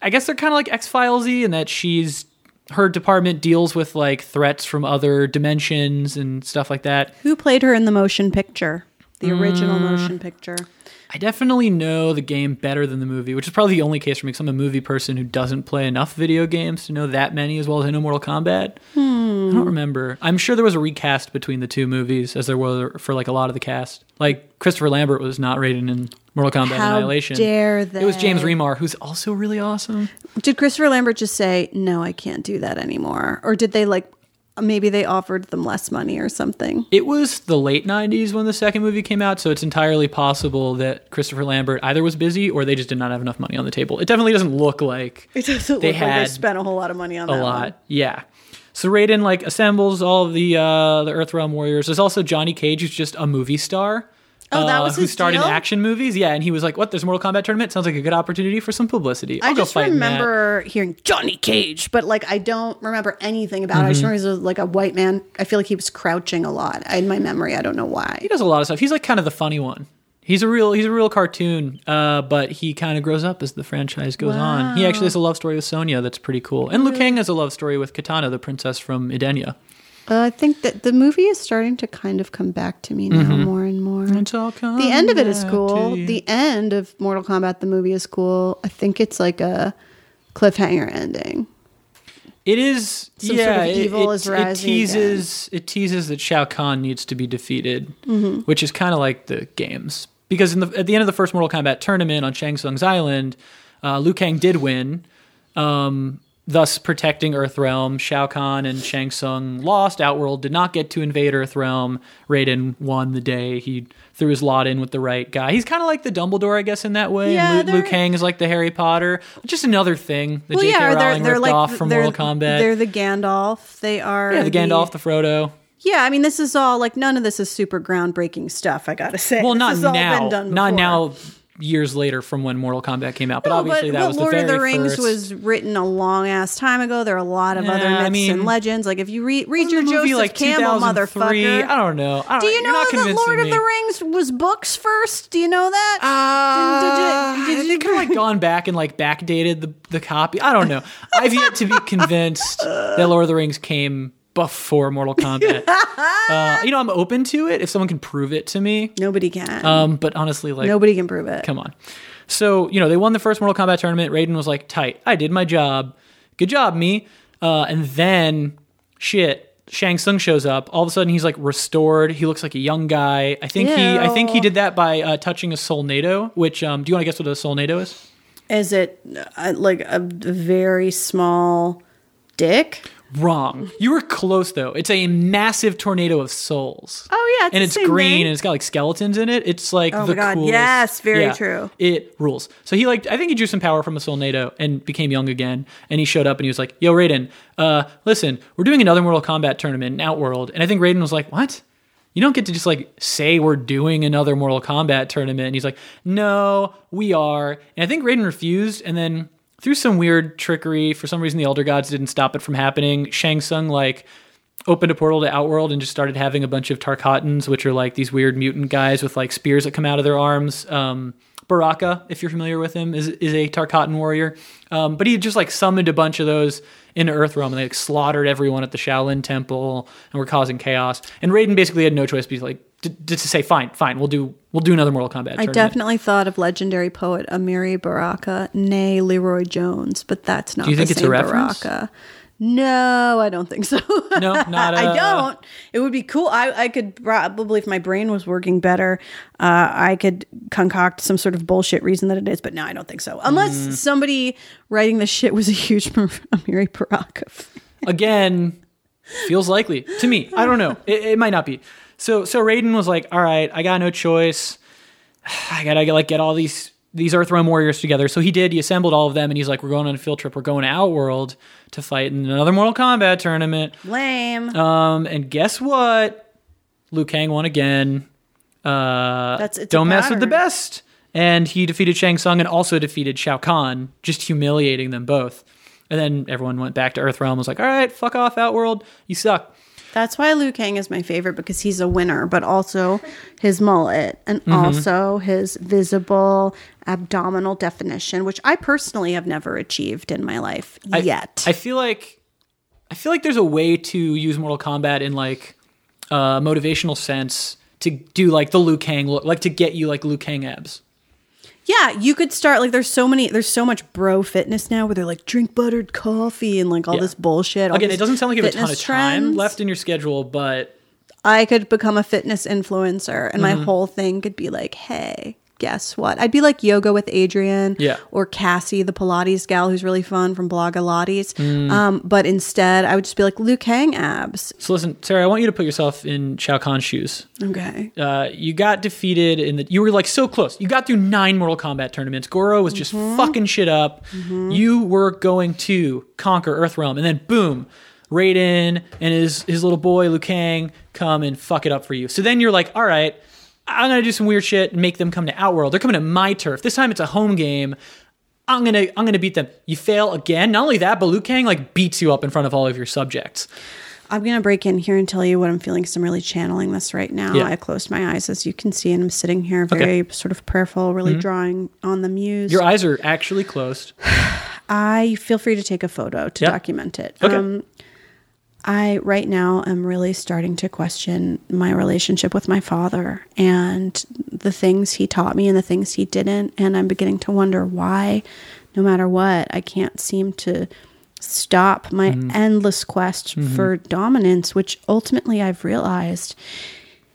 Speaker 1: I guess they're kind of like X Filesy in that she's her department deals with like threats from other dimensions and stuff like that.
Speaker 2: Who played her in the motion picture? The original
Speaker 1: Mm.
Speaker 2: motion picture.
Speaker 1: I definitely know the game better than the movie, which is probably the only case for me because I'm a movie person who doesn't play enough video games to know that many as well as I know Mortal Kombat. I don't remember. I'm sure there was a recast between the two movies, as there were for like a lot of the cast. Like Christopher Lambert was not rated in Mortal Kombat
Speaker 2: How
Speaker 1: Annihilation.
Speaker 2: dare they?
Speaker 1: It was James. Remar, who's also really awesome.
Speaker 2: Did Christopher Lambert just say, no, I can't do that anymore? Or did they like, maybe they offered them less money or something?
Speaker 1: It was the late 90s when the second movie came out, so it's entirely possible that Christopher Lambert either was busy or they just did not have enough money on the table. It definitely doesn't look like
Speaker 2: It doesn't
Speaker 1: They
Speaker 2: look like they spent a whole lot of money on that.
Speaker 1: a lot.
Speaker 2: one.
Speaker 1: Yeah. So Raiden like assembles all of the uh, the Earthrealm warriors. There's also Johnny Cage, who's just a movie star.
Speaker 2: Oh, that was
Speaker 1: who
Speaker 2: his
Speaker 1: starred in
Speaker 2: deal?
Speaker 1: action movies. Yeah, and he was like, "What? There's Mortal Kombat tournament. Sounds like a good opportunity for some publicity. I'll
Speaker 2: I
Speaker 1: go
Speaker 2: just
Speaker 1: in that."
Speaker 2: remember hearing Johnny Cage, but like I don't remember anything about it. I just
Speaker 1: Mm-hmm.
Speaker 2: remember he was like a white man. I feel like he was crouching a lot in my memory. I don't know why.
Speaker 1: He does a lot of stuff. He's like kind of the funny one. He's a real he's a real cartoon, uh, but he kind of grows up as the franchise goes on. He actually has a love story with Sonya that's pretty cool. And Liu Kang has a love story with Katana, the princess from Edenia.
Speaker 2: Uh, I think that the movie is starting to kind of come back to me now
Speaker 1: Mm-hmm.
Speaker 2: more and more. The end of it is cool.
Speaker 1: back to you.
Speaker 2: The end of Mortal Kombat, the movie, is cool. I think it's like a cliffhanger ending.
Speaker 1: It is
Speaker 2: Some
Speaker 1: yeah.
Speaker 2: sort of
Speaker 1: it-
Speaker 2: evil
Speaker 1: it,
Speaker 2: is
Speaker 1: it
Speaker 2: rising
Speaker 1: teases it teases that Shao Kahn needs to be defeated,
Speaker 2: Mm-hmm.
Speaker 1: which is kind of like the games because in the at the end of the first Mortal Kombat tournament on Shang Tsung's island, uh, Liu Kang did win, um, thus protecting Earthrealm. Shao Kahn and Shang Tsung lost. Outworld did not get to invade Earthrealm. Raiden won the day. He threw his lot in with the right guy. He's kind of like the Dumbledore, I guess, in that way.
Speaker 2: Yeah,
Speaker 1: and Liu, Liu Kang is like the Harry Potter. Just another thing that J.K. Rowling ripped off from
Speaker 2: they're,
Speaker 1: Mortal Kombat.
Speaker 2: They're the Gandalf. They are
Speaker 1: Yeah, the Gandalf, the Frodo.
Speaker 2: Yeah, I mean, this is all like none of this is super groundbreaking stuff. I gotta say.
Speaker 1: Well,
Speaker 2: This
Speaker 1: not
Speaker 2: has all been
Speaker 1: now.
Speaker 2: done
Speaker 1: Not now. Years later, from when Mortal Kombat came out, but
Speaker 2: No,
Speaker 1: obviously
Speaker 2: but,
Speaker 1: that
Speaker 2: but
Speaker 1: was
Speaker 2: Lord
Speaker 1: the very
Speaker 2: of the Rings
Speaker 1: first.
Speaker 2: was written a long ass time ago. There are a lot of other myths
Speaker 1: I mean-
Speaker 2: and legends. Like if you read read your
Speaker 1: Wasn't the movie
Speaker 2: Joseph
Speaker 1: like
Speaker 2: Campbell
Speaker 1: 2003?
Speaker 2: motherfucker.
Speaker 1: I don't know. I don't,
Speaker 2: Do you know that Lord of the Rings was books first? Do you know that?
Speaker 1: Uh,
Speaker 2: Did- did- did
Speaker 1: they
Speaker 2: you-
Speaker 1: kind of like gone back and like backdated the the copy. I don't know. I've yet to be (laughs) convinced that Lord of the Rings came before Mortal Kombat. (laughs) uh, you know, I'm open to it if someone can prove it to me.
Speaker 2: Nobody can.
Speaker 1: Um, but honestly, like
Speaker 2: Nobody can prove it.
Speaker 1: Come on. So, you know, they won the first Mortal Kombat tournament. Raiden was like, tight. I did my job. Good job, me. Uh, and then, shit, Shang Tsung shows up. All of a sudden, he's like restored. He looks like a young guy. I think he, I think he did that by uh, touching a Solnado. Which, um, do you want to guess what a Solnado is?
Speaker 2: Is it uh, like a very small dick?
Speaker 1: Wrong. You were close though. It's a massive tornado of souls.
Speaker 2: Oh yeah, it's
Speaker 1: and it's green
Speaker 2: thing.
Speaker 1: and it's got like skeletons in it. It's like
Speaker 2: Oh
Speaker 1: the
Speaker 2: my God,
Speaker 1: coolest.
Speaker 2: yes, very true.
Speaker 1: It rules. So he like I think he drew some power from a Solnado and became young again. And he showed up and he was like, "Yo, Raiden, uh, listen, we're doing another Mortal Kombat tournament in Outworld." And I think Raiden was like, "What?" You don't get to just like say we're doing another Mortal Kombat tournament. And he's like, no, we are. And I think Raiden refused. And then through some weird trickery, for some reason, the Elder Gods didn't stop it from happening. Shang Tsung like opened a portal to Outworld and just started having a bunch of Tarkatans, which are like these weird mutant guys with like spears that come out of their arms. Um, Baraka, if you're familiar with him, is is a Tarkatan warrior. Um, but he just like summoned a bunch of those into Earthrealm and they like slaughtered everyone at the Shaolin Temple and were causing chaos. And Raiden basically had no choice but like to, to say, fine, fine, we'll do we'll do another Mortal Kombat.
Speaker 2: I
Speaker 1: tournament."
Speaker 2: definitely thought of legendary poet Amiri Baraka, nay LeRoi Jones, but that's not
Speaker 1: Do you
Speaker 2: the
Speaker 1: think it's a reference?
Speaker 2: Baraka. No, I don't think so. (laughs)
Speaker 1: No, not
Speaker 2: I
Speaker 1: a-
Speaker 2: don't. It would be cool. I, I could probably, if my brain was working better, uh, I could concoct some sort of bullshit reason that it is. But no, I don't think so. Unless
Speaker 1: Mm.
Speaker 2: somebody writing this shit was a huge (laughs) Amiri Baraka fan.
Speaker 1: again feels likely to me i don't know it, it might not be so so raiden was like all right i got no choice (sighs) i gotta like get all these these earthrealm warriors together so he did he assembled all of them and he's like we're going on a field trip we're going to outworld to fight in another mortal kombat tournament
Speaker 2: Lame.
Speaker 1: um and guess what liu kang won again uh
Speaker 2: That's- it's
Speaker 1: don't mess with the best and he defeated shang Tsung and also defeated shao kahn just humiliating them both and then everyone went back to Earthrealm. and Was like, "All right, fuck off, Outworld. You suck."
Speaker 2: That's why Liu Kang is my favorite because he's a winner, but also his mullet and
Speaker 1: Mm-hmm.
Speaker 2: also his visible abdominal definition, which I personally have never achieved in my life
Speaker 1: I-
Speaker 2: yet.
Speaker 1: I feel like I feel like there's a way to use Mortal Kombat in like a motivational sense to do like the Liu Kang look, like to get you like Liu Kang abs.
Speaker 2: Yeah, you could start like there's so many there's so much bro fitness now where they're like drink buttered coffee and like all
Speaker 1: Yeah.
Speaker 2: this bullshit. all
Speaker 1: Again, it doesn't sound like you have a ton of time
Speaker 2: trends.
Speaker 1: left in your schedule, but
Speaker 2: I could become a fitness influencer and
Speaker 1: Mm-hmm.
Speaker 2: my whole thing could be like, hey, guess what? I'd be like yoga with Adriene
Speaker 1: Yeah.
Speaker 2: or Cassie, the Pilates gal who's really fun from Blogilates.
Speaker 1: Mm.
Speaker 2: Um, but instead, I would just be like Liu Kang abs.
Speaker 1: so listen, Sara, I want you to put yourself in Shao Kahn's shoes.
Speaker 2: Okay.
Speaker 1: Uh, you got defeated in the. You were like so close. You got through nine Mortal Kombat tournaments. Goro was just
Speaker 2: Mm-hmm.
Speaker 1: fucking shit up. You were going to conquer Earthrealm, and then boom, Raiden and his his little boy Liu Kang come and fuck it up for you. So then you're like, all right, I'm gonna do some weird shit and make them come to Outworld. They're coming to my turf. This time it's a home game. I'm gonna I'm gonna beat them. You fail again. Not only that, but Liu Kang like beats you up in front of all of your subjects.
Speaker 2: I'm gonna break in here and tell you what I'm feeling because I'm really channeling this right now.
Speaker 1: Yeah.
Speaker 2: I closed my eyes as you can see, and I'm sitting here very sort of prayerful, really drawing on the muse.
Speaker 1: Mm-hmm. Your eyes are actually closed. (sighs)
Speaker 2: I feel free to take a photo to
Speaker 1: Yep.
Speaker 2: document it.
Speaker 1: Okay.
Speaker 2: Um, I right now am really starting to question my relationship with my father and the things he taught me and the things he didn't. And I'm beginning to wonder why, no matter what, I can't seem to stop my mm-hmm. endless quest mm-hmm. for dominance, which ultimately I've realized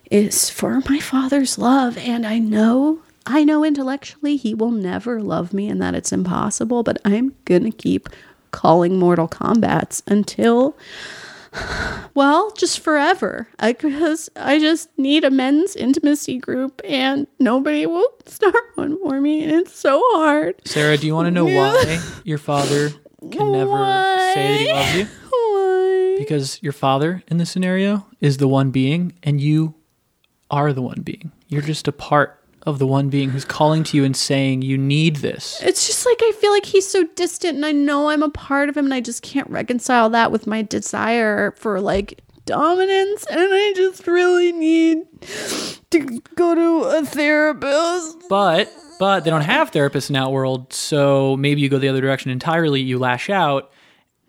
Speaker 2: is for my father's love. And I know, I know intellectually he will never love me and that it's impossible, but I'm going to keep calling Mortal Kombats until, well, just forever. I, because I just need a men's intimacy group and nobody will (laughs) start one for me. And it's so hard.
Speaker 1: Sara, do you want to know why your father can never say that he loves you?
Speaker 2: Why?
Speaker 1: Because your father in this scenario is the one being, and you are the one being. You're just a part of the one being who's calling to you and saying you need this.
Speaker 2: It's just like I feel like he's so distant and I know I'm a part of him and I just can't reconcile that with my desire for like dominance and I just really need to go to a therapist.
Speaker 1: But but they don't have therapists in Outworld, so maybe you go the other direction entirely. You lash out,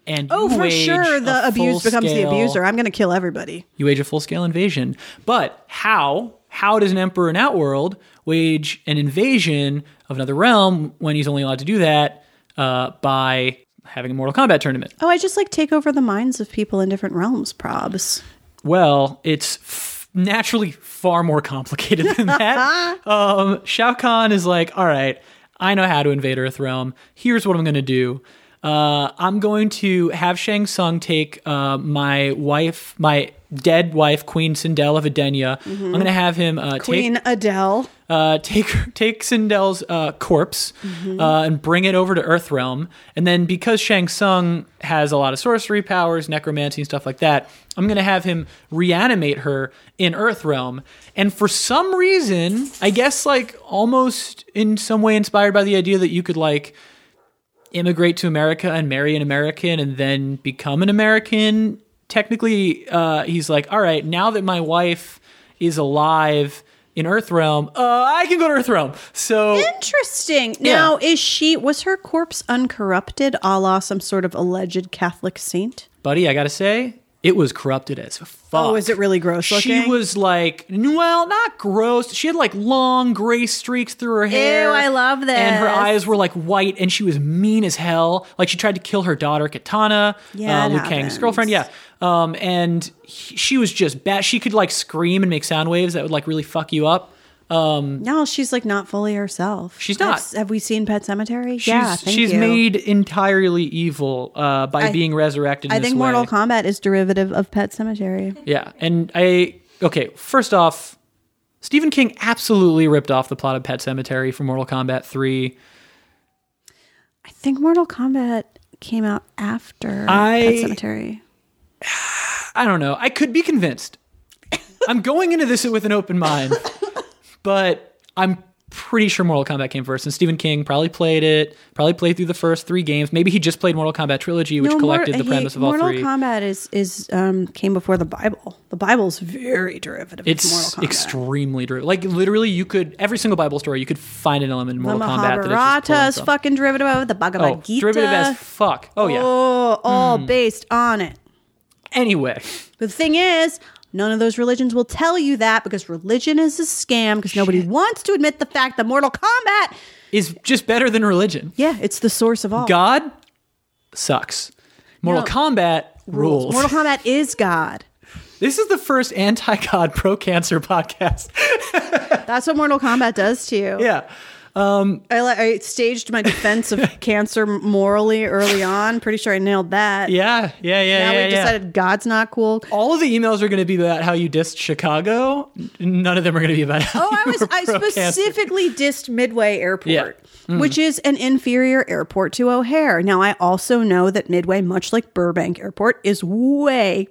Speaker 1: and
Speaker 2: Oh, for sure the abused becomes the abuser. I'm going to kill everybody.
Speaker 1: You wage a full scale invasion. But how? How does an emperor in Outworld wage an invasion of another realm when he's only allowed to do that uh, by having a Mortal Kombat tournament?
Speaker 2: Oh, I just like take over the minds of people in different realms, probs.
Speaker 1: Well, it's f- naturally far more complicated than (laughs) that. um, Shao Kahn is like, all right, I know how to invade Earth Realm. Here's what I'm going to do. Uh, I'm going to have Shang Tsung take uh, my wife, my dead wife, Queen Sindel of Edenia. I'm going to have him uh, take
Speaker 2: Queen Adele.
Speaker 1: uh, take take Sindel's uh, corpse uh, and bring it over to Earthrealm. And then because Shang Tsung has a lot of sorcery powers, necromancy, and stuff like that, I'm going to have him reanimate her in Earthrealm. And for some reason, I guess like almost in some way inspired by the idea that you could like immigrate to America and marry an American and then become an American. Technically, uh, he's like, all right, now that my wife is alive in Earthrealm, uh, I can go to Earthrealm. So
Speaker 2: Interesting. Now, is she, was her corpse uncorrupted a la some sort of alleged Catholic saint?
Speaker 1: buddy, I gotta say, it was corrupted as fuck.
Speaker 2: Oh, is it really gross
Speaker 1: She was like, well, not gross. She had like long gray streaks through her hair.
Speaker 2: Ew, I love that.
Speaker 1: And her eyes were like white, and she was mean as hell. Like she tried to kill her daughter, Katana,
Speaker 2: Yeah,
Speaker 1: uh, Liu Kang's girlfriend. Yeah. Um, and he- she was just bad. She could like scream and make sound waves that would like really fuck you up.
Speaker 2: No, she's like not fully herself.
Speaker 1: She's not.
Speaker 2: Have, have we seen Pet Sematary?
Speaker 1: She's,
Speaker 2: yeah, thank
Speaker 1: she's
Speaker 2: you.
Speaker 1: made entirely evil uh, by
Speaker 2: I-
Speaker 1: being resurrected. In
Speaker 2: I
Speaker 1: this
Speaker 2: think Mortal. Kombat is derivative of Pet Sematary.
Speaker 1: Yeah, and I okay. First off, Stephen King absolutely ripped off the plot of Pet Sematary from Mortal Kombat Three.
Speaker 2: I think Mortal Kombat came out after
Speaker 1: I-
Speaker 2: Pet Sematary. (sighs)
Speaker 1: I don't know. I could be convinced. I'm going into this with an open mind, (laughs) but I'm pretty sure Mortal Kombat came first, and Stephen King probably played it. Probably played through the first three games. Maybe he just played Mortal Kombat Trilogy, which
Speaker 2: No,
Speaker 1: collected the premise
Speaker 2: he-
Speaker 1: of all
Speaker 2: Mortal
Speaker 1: three.
Speaker 2: Kombat is is um came before the Bible. The Bible's very derivative of
Speaker 1: It's
Speaker 2: Mortal Kombat.
Speaker 1: extremely derivative. Like literally, you could every single Bible story you could find an element in
Speaker 2: the
Speaker 1: Mortal Kombat that it's just
Speaker 2: Mahabharata is fucking derivative of it. The Bhagavad
Speaker 1: Oh,
Speaker 2: Gita.
Speaker 1: derivative as fuck. Oh yeah.
Speaker 2: Oh, all based on it.
Speaker 1: Anyway,
Speaker 2: the thing is, none of those religions will tell you that because religion is a scam because nobody wants to admit the fact that Mortal Kombat,
Speaker 1: is just better than religion.
Speaker 2: yeah, it's the source of all.
Speaker 1: God sucks. Mortal
Speaker 2: No.
Speaker 1: Kombat rules.
Speaker 2: Mortal Kombat is God.
Speaker 1: this is the first anti-God pro-cancer (laughs) podcast.
Speaker 2: That's what Mortal Kombat does to you.
Speaker 1: yeah.
Speaker 2: I, I staged my defense of (laughs) cancer morally early on. Pretty sure I nailed that.
Speaker 1: Yeah, yeah, yeah,
Speaker 2: Now
Speaker 1: yeah,
Speaker 2: we've
Speaker 1: yeah.
Speaker 2: decided God's not cool.
Speaker 1: All of the emails are going to be about how you dissed Chicago. None of them are going to be about how
Speaker 2: Oh, I was I specifically dissed Midway Airport,
Speaker 1: Yeah. Mm.
Speaker 2: which is an inferior airport to O'Hare. Now I also know that Midway, much like Burbank Airport, is way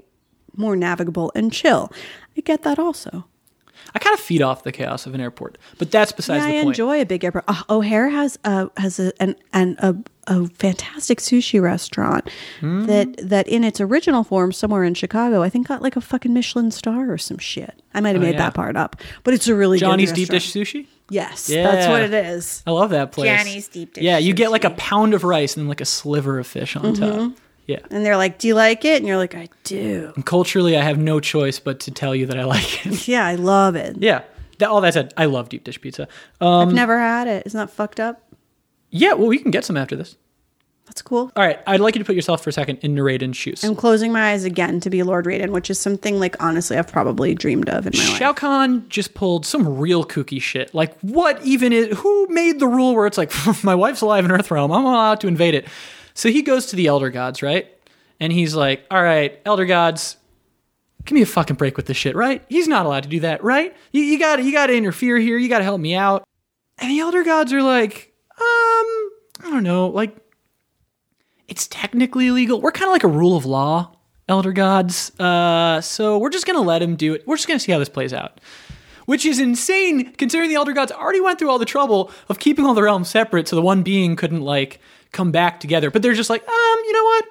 Speaker 2: more navigable and chill. I get that also.
Speaker 1: I kind of feed off the chaos of an airport, but that's besides
Speaker 2: Yeah,
Speaker 1: the
Speaker 2: I
Speaker 1: point.
Speaker 2: I enjoy a big airport. Oh, O'Hare has a has a an, an a a fantastic sushi restaurant
Speaker 1: Hmm.
Speaker 2: that that in its original form somewhere in Chicago, I think got like a fucking Michelin star or some shit. I might have made
Speaker 1: Oh, yeah.
Speaker 2: that part up, but it's a really
Speaker 1: Johnny's
Speaker 2: good
Speaker 1: deep dish sushi.
Speaker 2: Yes,
Speaker 1: Yeah.
Speaker 2: that's what it is.
Speaker 1: I love that place.
Speaker 3: Johnny's Deep Dish
Speaker 1: Yeah, you get like a pound of rice and then like a sliver of fish on
Speaker 2: Mm-hmm.
Speaker 1: top. Yeah.
Speaker 2: And they're like, "Do you like it?" And you're like, "I do."
Speaker 1: And culturally, I have no choice but to tell you that I (laughs) like it. (laughs)
Speaker 2: Yeah, I love it.
Speaker 1: yeah. That, all that said, I love deep dish pizza. Um,
Speaker 2: I've never had it. Isn't that fucked up?
Speaker 1: yeah, well, we can get some after this.
Speaker 2: That's cool.
Speaker 1: All right, I'd like you to put yourself for a second in Naraiden's shoes.
Speaker 2: I'm closing my eyes again to be Lord Raiden, which is something like honestly I've probably dreamed of in my life.
Speaker 1: Shao Kahn just pulled some real kooky shit. Like, what even is? Who made the rule where it's like, (laughs) my wife's alive in Earthrealm, I'm allowed to invade it? So he goes to the Elder Gods, right? And he's like, all right, Elder Gods, give me a fucking break with this shit, right? He's not allowed to do that, right? You, you got to you got to interfere here. You got to help me out. And the Elder Gods are like, um, I don't know, like, it's technically illegal. We're kind of like a rule of law, Elder Gods. Uh, so we're just gonna let him do it. We're just gonna see how this plays out. Which is insane, considering the Elder Gods already went through all the trouble of keeping all the realms separate, so the one being couldn't like come back together. But they're just like, um, you know what?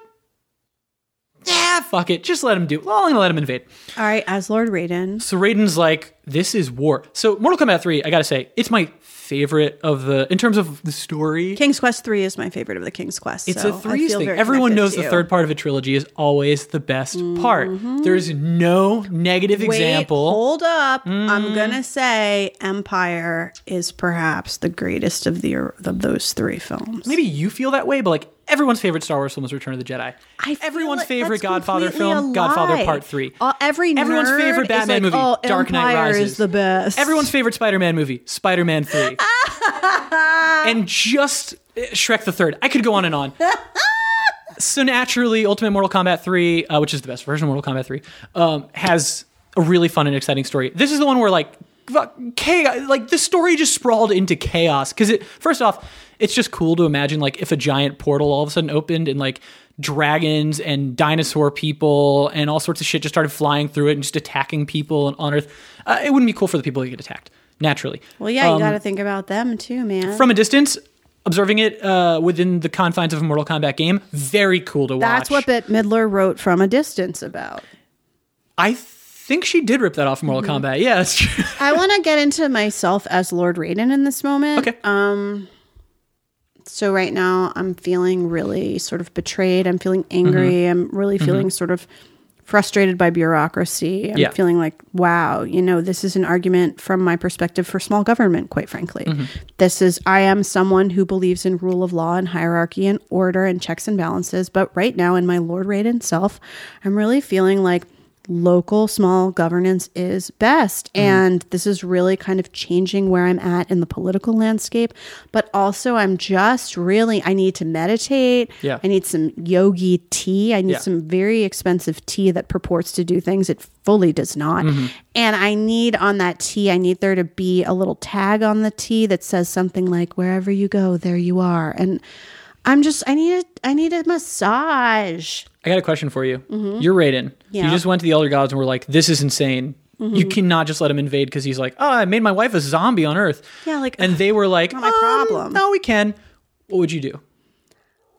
Speaker 1: Yeah, fuck it. Just let him do. Well, I'm gonna let him invade.
Speaker 2: All right, as Lord Raiden.
Speaker 1: So Raiden's like, this is war. So Mortal Kombat 3, I gotta say, it's my favorite of the in terms of the story.
Speaker 2: King's Quest 3 is my favorite of the King's Quest.
Speaker 1: It's
Speaker 2: so
Speaker 1: a
Speaker 2: feel
Speaker 1: thing. Everyone knows the third part of a trilogy is always the best part. There's no negative
Speaker 2: Wait,
Speaker 1: example. Mm.
Speaker 2: Hold up. I'm gonna say Empire is perhaps the greatest of the of those three films.
Speaker 1: Maybe you feel that way, but like everyone's favorite Star Wars film is Return of the Jedi. Everyone's
Speaker 2: like
Speaker 1: favorite Godfather film, Godfather. Part Three.
Speaker 2: Uh, every
Speaker 1: everyone's favorite Batman
Speaker 2: like,
Speaker 1: movie,
Speaker 2: oh,
Speaker 1: Dark Knight Rises.
Speaker 2: is the best.
Speaker 1: Everyone's favorite Spider-Man movie, Spider-Man Three, (laughs) and just uh, Shrek the Third. I could go on and on. (laughs) so naturally, Ultimate Mortal Kombat 3, uh, which is the best version of Mortal Kombat 3, um, has a really fun and exciting story. This is the one where like chaos, like the story just sprawled into chaos. Because it, first off, it's just cool to imagine like if a giant portal all of a sudden opened and like dragons and dinosaur people and all sorts of shit just started flying through it and just attacking people and on Earth. Uh, it wouldn't be cool for the people to get attacked naturally.
Speaker 2: well, yeah, you
Speaker 1: Um,
Speaker 2: got to think about them too, man.
Speaker 1: from a distance, observing it uh, within the confines of a Mortal Kombat game, very cool to watch.
Speaker 2: That's what Bette Midler wrote from a distance about.
Speaker 1: I think she did rip that off Mortal
Speaker 2: Mm-hmm.
Speaker 1: Kombat. Yeah, that's true.
Speaker 2: I want to (laughs) get into myself as Lord Raiden in this moment.
Speaker 1: Okay.
Speaker 2: Um. So right now I'm feeling really sort of betrayed. I'm feeling angry.
Speaker 1: Mm-hmm.
Speaker 2: I'm really feeling sort of frustrated by bureaucracy. I'm
Speaker 1: Yeah.
Speaker 2: feeling like, wow, you know, this is an argument from my perspective for small government, quite frankly.
Speaker 1: Mm-hmm.
Speaker 2: This is, I am someone who believes in rule of law and hierarchy and order and checks and balances. But right now, in my Lord Raiden self, I'm really feeling like local small governance is best.
Speaker 1: Mm-hmm.
Speaker 2: And this is really kind of changing where I'm at in the political landscape. But also, I'm just really, I need to meditate.
Speaker 1: Yeah.
Speaker 2: I need some yogi tea. I need
Speaker 1: Yeah.
Speaker 2: some very expensive tea that purports to do things it fully does not.
Speaker 1: Mm-hmm.
Speaker 2: And I need on that tea, I need there to be a little tag on the tea that says something like, wherever you go, there you are. And I'm just, I need a, I need a massage.
Speaker 1: I got a question for you. You're Raiden.
Speaker 2: Mm-hmm. Yeah. Mm-hmm.
Speaker 1: You just went to the Elder Gods and were like, "This is insane." You cannot just let him invade because he's like, "Oh, I made my wife a zombie on Earth."
Speaker 2: Yeah, like,
Speaker 1: and they were like,
Speaker 2: not my
Speaker 1: "Um,
Speaker 2: problem."
Speaker 1: No, we can. What would you do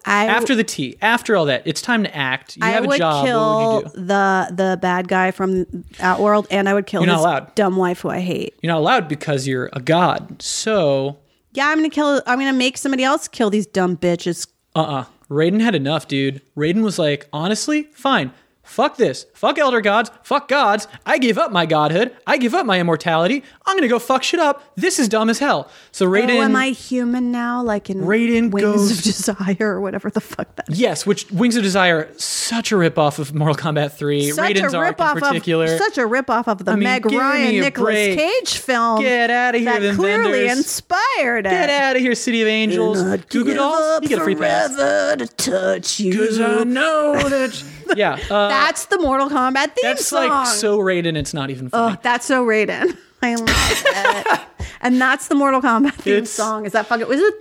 Speaker 2: I
Speaker 1: after the tea? After all that, it's time to act. You
Speaker 2: I
Speaker 1: have a
Speaker 2: would
Speaker 1: job.
Speaker 2: kill
Speaker 1: what would you do?
Speaker 2: the the bad guy from Outworld, and I would kill
Speaker 1: You're not
Speaker 2: his
Speaker 1: allowed.
Speaker 2: dumb wife who I hate.
Speaker 1: You're not allowed because you're a god. So,
Speaker 2: Yeah, I'm gonna kill. I'm gonna make somebody else kill these dumb bitches.
Speaker 1: uh-uh. Raiden had enough, dude. Raiden was like, honestly, fine. Fuck this. Fuck elder gods. Fuck gods. I give up my godhood. I give up my immortality. I'm gonna go fuck shit up. This is dumb as hell. So Raiden.
Speaker 2: Oh, am I human now? Like in
Speaker 1: Raiden
Speaker 2: Wings
Speaker 1: goes-
Speaker 2: of Desire or whatever the fuck that. Is.
Speaker 1: Yes, which Wings of Desire, such a ripoff of Mortal Kombat 3.
Speaker 2: Such
Speaker 1: Raiden's
Speaker 2: a ripoff
Speaker 1: in particular.
Speaker 2: of such a ripoff of the
Speaker 1: I mean,
Speaker 2: Meg Ryan
Speaker 1: break.
Speaker 2: Cage film.
Speaker 1: Get out of here,
Speaker 2: that clearly
Speaker 1: vendors.
Speaker 2: inspired
Speaker 1: Get out of here, City of Angels. Goo Dolls,
Speaker 2: up
Speaker 1: you get a free pass.
Speaker 2: to touch you.
Speaker 1: Because I know that. (laughs) yeah, uh,
Speaker 2: That's the Mortal Kombat theme
Speaker 1: that's
Speaker 2: song.
Speaker 1: like so Raiden, it's not even funny.
Speaker 2: Oh, that's so Raiden. (laughs) I love it. and that's the Mortal Kombat theme
Speaker 1: It's-
Speaker 2: song. Is that fucking? Was it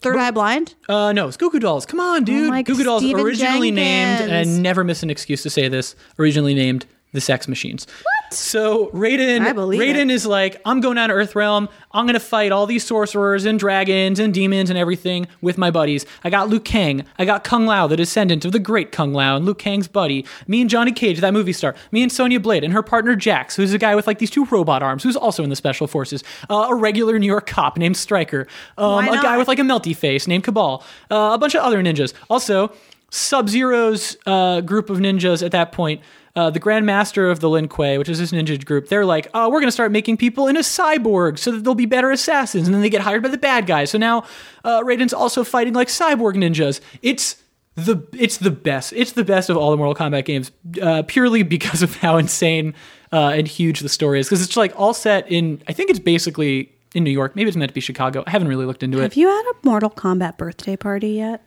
Speaker 2: Third Eye Blind?
Speaker 1: Uh, no, it's Goo Goo Dolls. Come on, dude.
Speaker 2: like
Speaker 1: Goo Goo Dolls,
Speaker 2: Steven
Speaker 1: originally named, and I never miss an excuse to say this, originally named the Sex Machines. So Raiden, Raiden
Speaker 2: it.
Speaker 1: is like, I'm going down to Earthrealm. I'm gonna fight all these sorcerers and dragons and demons and everything with my buddies. I got Liu Kang. I got Kung Lao, the descendant of the great Kung Lao, and Liu Kang's buddy. Me and Johnny Cage, that movie star. Me and Sonya Blade and her partner Jax, who's a guy with like these two robot arms, who's also in the special forces. Uh, a regular New York cop named Stryker. Um, a guy with like a melty face named Cabal. Uh, a bunch of other ninjas. Also, Sub Zero's uh, group of ninjas at that point. Uh, the Grand Master of the Lin Kuei, which is this ninja group, they're like, oh, we're going to start making people into cyborgs so that they'll be better assassins. And then they get hired by the bad guys. So now uh, Raiden's also fighting like cyborg ninjas. It's the it's the best. It's the best of all the Mortal Kombat games, uh, purely (laughs) because of how insane uh, and huge the story is. Because it's like all set in, I think it's basically in New York. Maybe it's meant to be Chicago. I haven't really looked into it.
Speaker 2: Have you had a Mortal Kombat birthday party yet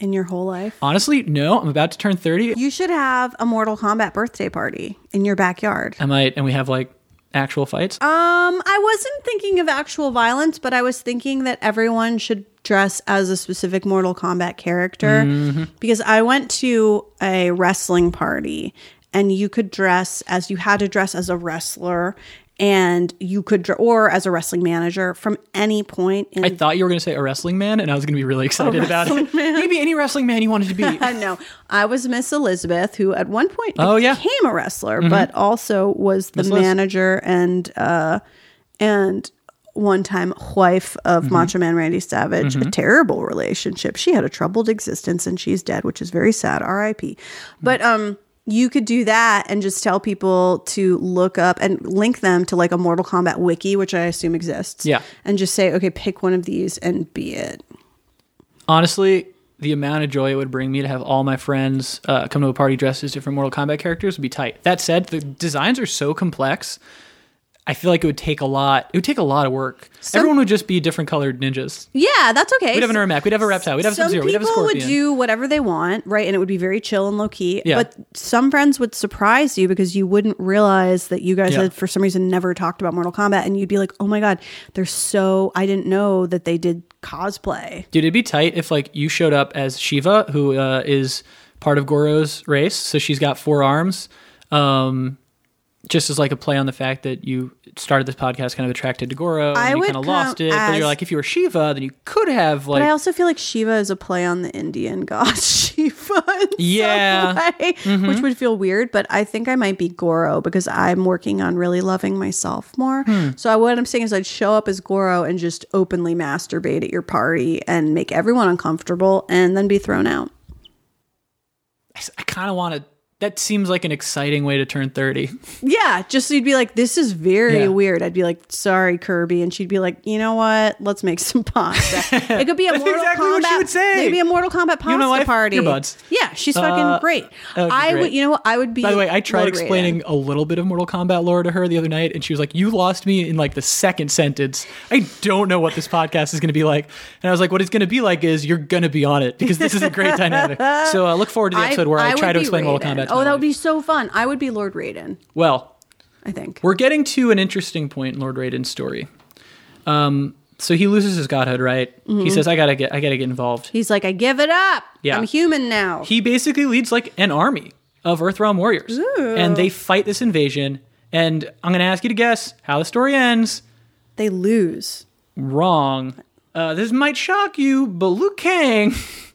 Speaker 2: in your whole life?
Speaker 1: Honestly, no. I'm about to turn 30.
Speaker 2: You should have a Mortal Kombat birthday party in your backyard.
Speaker 1: I might, and we have like actual fights.
Speaker 2: Um, I wasn't thinking of actual violence, but I was thinking that everyone should dress as a specific Mortal Kombat character
Speaker 1: Mm-hmm.
Speaker 2: because I went to a wrestling party and you could dress as you had to dress as a wrestler and you could or as a wrestling manager from any point in
Speaker 1: I thought you were going to say a wrestling man, and I was going to be really excited about it.
Speaker 2: man.
Speaker 1: Maybe any wrestling man you wanted to be. (laughs)
Speaker 2: No, I was Miss Elizabeth, who at one point
Speaker 1: Oh, yeah.
Speaker 2: became a wrestler, but also was the
Speaker 1: Miss Liz.
Speaker 2: manager and uh, and one time wife of
Speaker 1: Mm-hmm.
Speaker 2: Macho Man Randy Savage. A terrible relationship. She had a troubled existence, and she's dead, which is very sad. R.I.P. But um. You could do that and just tell people to look up and link them to like a Mortal Kombat wiki, which I assume exists.
Speaker 1: Yeah.
Speaker 2: And just say, okay, pick one of these and be it.
Speaker 1: Honestly, the amount of joy it would bring me to have all my friends uh, come to a party dressed as different Mortal Kombat characters would be tight. That said, the designs are so complex. I feel like it would take a lot. It would take a lot of work. Everyone would just be different colored ninjas.
Speaker 2: Yeah, that's okay.
Speaker 1: We'd have an Ermac. We'd have a Reptile. We'd have Sub Zero. We'd have a
Speaker 2: people would do whatever they want, right? And it would be very chill and low key.
Speaker 1: Yeah.
Speaker 2: But some friends would surprise you because you wouldn't realize that you guys
Speaker 1: Yeah.
Speaker 2: had, for some reason, never talked about Mortal Kombat, and you'd be like, "Oh my god, they're so." I didn't know that they did cosplay.
Speaker 1: Dude, it'd be tight if like you showed up as Shiva, who uh, is part of Goro's race. So she's got four arms. Um, just as like a play on the fact that you started this podcast kind of attracted to Goro,
Speaker 2: I
Speaker 1: and you kind of lost it. But you're like, if you were Shiva, then you could have like.
Speaker 2: But I also feel like Shiva is a play on the Indian god (laughs) Shiva. in
Speaker 1: Yeah. Mm-hmm.
Speaker 2: which would feel weird. But I think I might be Goro because I'm working on really loving myself more.
Speaker 1: Hmm.
Speaker 2: So I, what I'm saying is, I'd show up as Goro and just openly masturbate at your party and make everyone uncomfortable, and then be thrown out.
Speaker 1: I kind of want to. That seems like an exciting way to turn thirty.
Speaker 2: Yeah, just so you'd be like, "This is very
Speaker 1: Yeah.
Speaker 2: weird." I'd be like, "Sorry, Kirby," and she'd be like, "You know what? Let's make some (laughs) pasta." it could be a Mortal
Speaker 1: exactly
Speaker 2: Kombat.
Speaker 1: what she would say.
Speaker 2: It could be a Mortal Kombat pasta
Speaker 1: You wife,
Speaker 2: party.
Speaker 1: you're buds.
Speaker 2: Yeah, she's fucking
Speaker 1: Uh,
Speaker 2: great.
Speaker 1: would
Speaker 2: I
Speaker 1: great.
Speaker 2: would. You know what? I would be.
Speaker 1: By the way, I tried explaining a little bit of Mortal Kombat lore to her the other night, and she was like, "You lost me in like the second sentence. I don't know what this podcast is going to be like." And I was like, "What it's going to be like is you're going to be on it because this is a great dynamic." (laughs) So uh, look forward to the episode where I,
Speaker 2: would
Speaker 1: try to explain Mortal. Kombat.
Speaker 2: Oh, that would be so fun. I would be Lord Raiden.
Speaker 1: well.
Speaker 2: I think.
Speaker 1: We're getting to an interesting point in Lord Raiden's story. Um, so he loses his godhood, right?
Speaker 2: Mm-hmm.
Speaker 1: He says, "I gotta get, I gotta get involved."
Speaker 2: He's like, I give it up.
Speaker 1: Yeah.
Speaker 2: I'm human now.
Speaker 1: He basically leads like an army of Earthrealm warriors, and they fight this invasion. And I'm gonna ask you to guess how the story ends.
Speaker 2: they lose.
Speaker 1: Wrong. Uh, this might shock you, but Liu Kang. (laughs)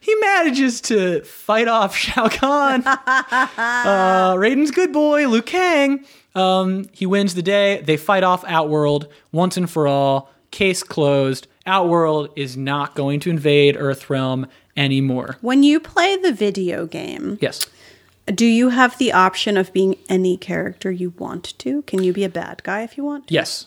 Speaker 1: He manages to fight off (laughs) Shao Kahn. uh, Raiden's good boy, Liu Kang. Um, he wins the day. They fight off Outworld once and for all. Case closed. Outworld is not going to invade Earthrealm anymore.
Speaker 2: When you play the video game,
Speaker 1: Yes.
Speaker 2: do you have the option of being any character you want to? Can you be a bad guy if you want? to?
Speaker 1: Yes.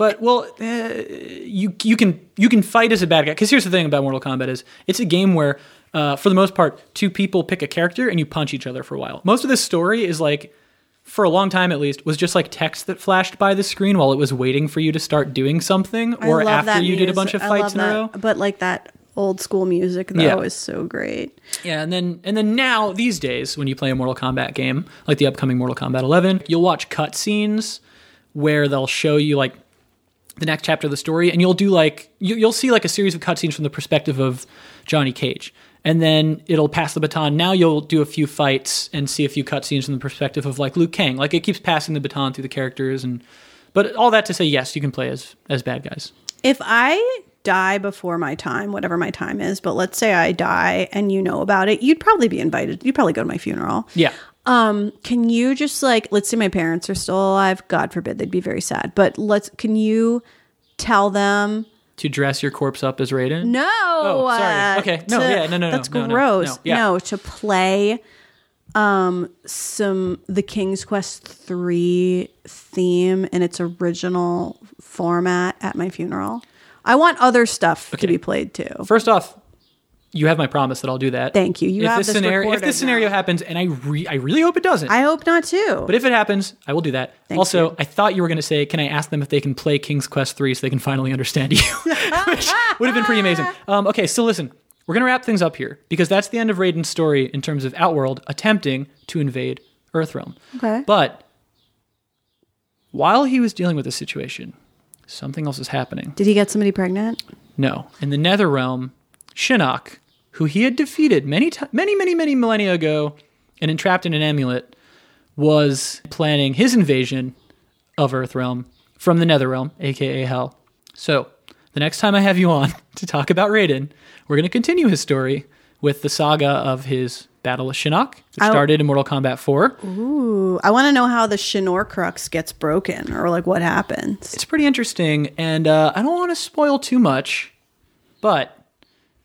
Speaker 1: But well, uh, you you can you can fight as a bad guy because here's the thing about Mortal Kombat is it's a game where uh, for the most part two people pick a character and you punch each other for a while. Most of this story is like for a long time at least was just like text that flashed by the screen while it was waiting for you to start doing something
Speaker 2: I
Speaker 1: or
Speaker 2: love
Speaker 1: after
Speaker 2: that
Speaker 1: you did a
Speaker 2: music.
Speaker 1: bunch of
Speaker 2: I
Speaker 1: fights in a
Speaker 2: that.
Speaker 1: row.
Speaker 2: But like that old school music though
Speaker 1: Yeah.
Speaker 2: is so great.
Speaker 1: Yeah, and then and then now these days when you play a Mortal Kombat game, like the upcoming Mortal Kombat 11, you'll watch cutscenes where they'll show you like the next chapter of the story, and you'll do like you, you'll see like a series of cutscenes from the perspective of Johnny Cage, and then it'll pass the baton. Now you'll do a few fights and see a few cutscenes from the perspective of like Liu Kang. Like it keeps passing the baton through the characters, and but all that to say, yes, you can play as as bad guys.
Speaker 2: If I die before my time, whatever my time is, but let's say I die and you know about it, you'd probably be invited. You'd probably go to my funeral.
Speaker 1: Yeah.
Speaker 2: Um, can you just like let's say my parents are still alive, God forbid they'd be very sad. But let's can you tell them
Speaker 1: To dress your corpse up as Raiden.
Speaker 2: no.
Speaker 1: Oh, sorry.
Speaker 2: uh,
Speaker 1: Okay. No,
Speaker 2: to-
Speaker 1: yeah, no, no, no,
Speaker 2: That's
Speaker 1: no, no,
Speaker 2: gross.
Speaker 1: no, yeah.
Speaker 2: No, to play um some the King's Quest 3 theme in its original format at my funeral. I want other stuff
Speaker 1: Okay.
Speaker 2: to be played too.
Speaker 1: First off, you have my promise that I'll do that.
Speaker 2: Thank you. You
Speaker 1: if
Speaker 2: have
Speaker 1: this
Speaker 2: this
Speaker 1: scenario, if this scenario
Speaker 2: now.
Speaker 1: happens, and I re- I really hope it doesn't.
Speaker 2: I hope not too.
Speaker 1: but if it happens, I will do that. also,
Speaker 2: you.
Speaker 1: I thought you were going to say, "Can I ask them if they can play King's Quest 3 so they can finally understand you?" (laughs) Which would have been pretty amazing. (laughs) Um, okay, so listen, we're going to wrap things up here because that's the end of Raiden's story in terms of Outworld attempting to invade Earthrealm.
Speaker 2: Okay.
Speaker 1: But while he was dealing with this situation, something else is happening.
Speaker 2: Did he get somebody pregnant?
Speaker 1: No, in the Nether Realm, Shinnok, who he had defeated many, ti many, many, many millennia ago, and entrapped in an amulet, was planning his invasion of Earthrealm from the Netherrealm, aka Hell. So, the next time I have you on (laughs) to talk about Raiden, we're going to continue his story with the saga of his battle with Shinnok, which started in Mortal Kombat 4.
Speaker 2: Ooh, I want to know how the Shinnor crux gets broken or like what happens.
Speaker 1: It's pretty interesting, and uh, I don't want to spoil too much, but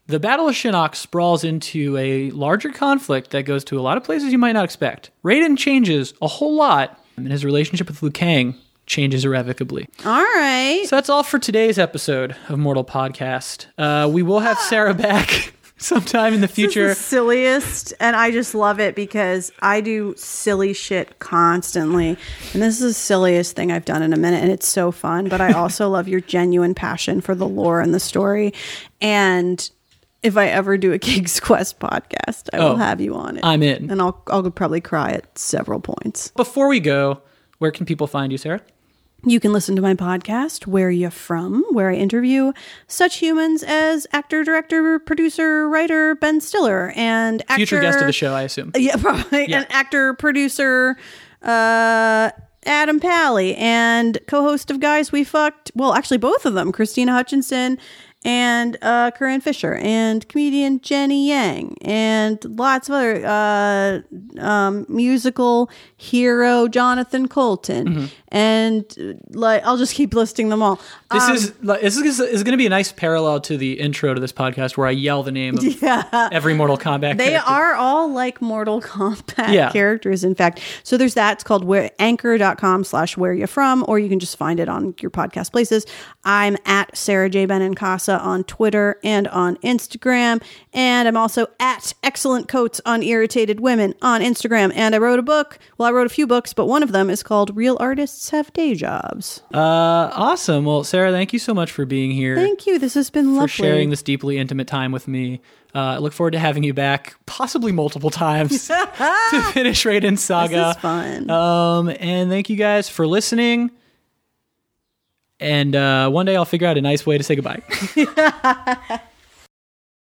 Speaker 1: the Battle of Shinnok sprawls into a larger conflict that goes to a lot of places you might not expect. Raiden changes a whole lot, and his relationship with Liu Kang changes irrevocably.
Speaker 2: All right.
Speaker 1: So that's all for today's episode of Mortal Podcast. Uh, we will have Sara (laughs) back (laughs) sometime in the future.
Speaker 2: the silliest, and I just love it because I do silly shit constantly, and this is the silliest thing I've done in a minute, and it's so fun. But I (laughs) also love your genuine passion for the lore and the story, and if I ever do a (laughs) King's Quest podcast, I
Speaker 1: Oh,
Speaker 2: will have you on it.
Speaker 1: I'm in.
Speaker 2: and I'll I'll probably cry at several points.
Speaker 1: Before we go, where can people find you, Sara?
Speaker 2: You can listen to my podcast, Where You From, where I interview such humans as actor, director, producer, writer Ben Stiller and actor,
Speaker 1: Future guest of the show, I assume. (laughs)
Speaker 2: Yeah, probably.
Speaker 1: Yeah.
Speaker 2: And actor, producer, uh, Adam Pally, and co-host of Guys We Fucked. Well, actually, both of them, Krystyna Hutchinson and uh, Corinne Fisher, and comedian Jenny Yang, and lots of other uh, um, musical hero Jonathan Coulton, and uh, like I'll just keep listing them all.
Speaker 1: This
Speaker 2: Um,
Speaker 1: is this is, is going to be a nice parallel to the intro to this podcast where I yell the name of (laughs) every Mortal Kombat. Character.
Speaker 2: They
Speaker 1: character.
Speaker 2: are all like Mortal Kombat
Speaker 1: Yeah.
Speaker 2: characters, in fact. So there's that. It's called where, anchor.com slash where you from, or you can just find it on your podcast places. I'm at Sara J. Benincasa on Twitter and on Instagram. And I'm also at Excellent Coats on Irritated Women on Instagram. And I wrote a book. Well, I wrote a few books, but one of them is called Real Artists Have Day Jobs.
Speaker 1: Uh, awesome. Well, Sara, thank you so much for being here.
Speaker 2: Thank you. This has been
Speaker 1: for
Speaker 2: lovely.
Speaker 1: sharing this deeply intimate time with me. Uh, I look forward to having you back, possibly multiple times, (laughs) to finish Raiden's saga.
Speaker 2: This is fun.
Speaker 1: Um, and thank you guys for listening. And uh, one day I'll figure out a nice way to say goodbye. (laughs)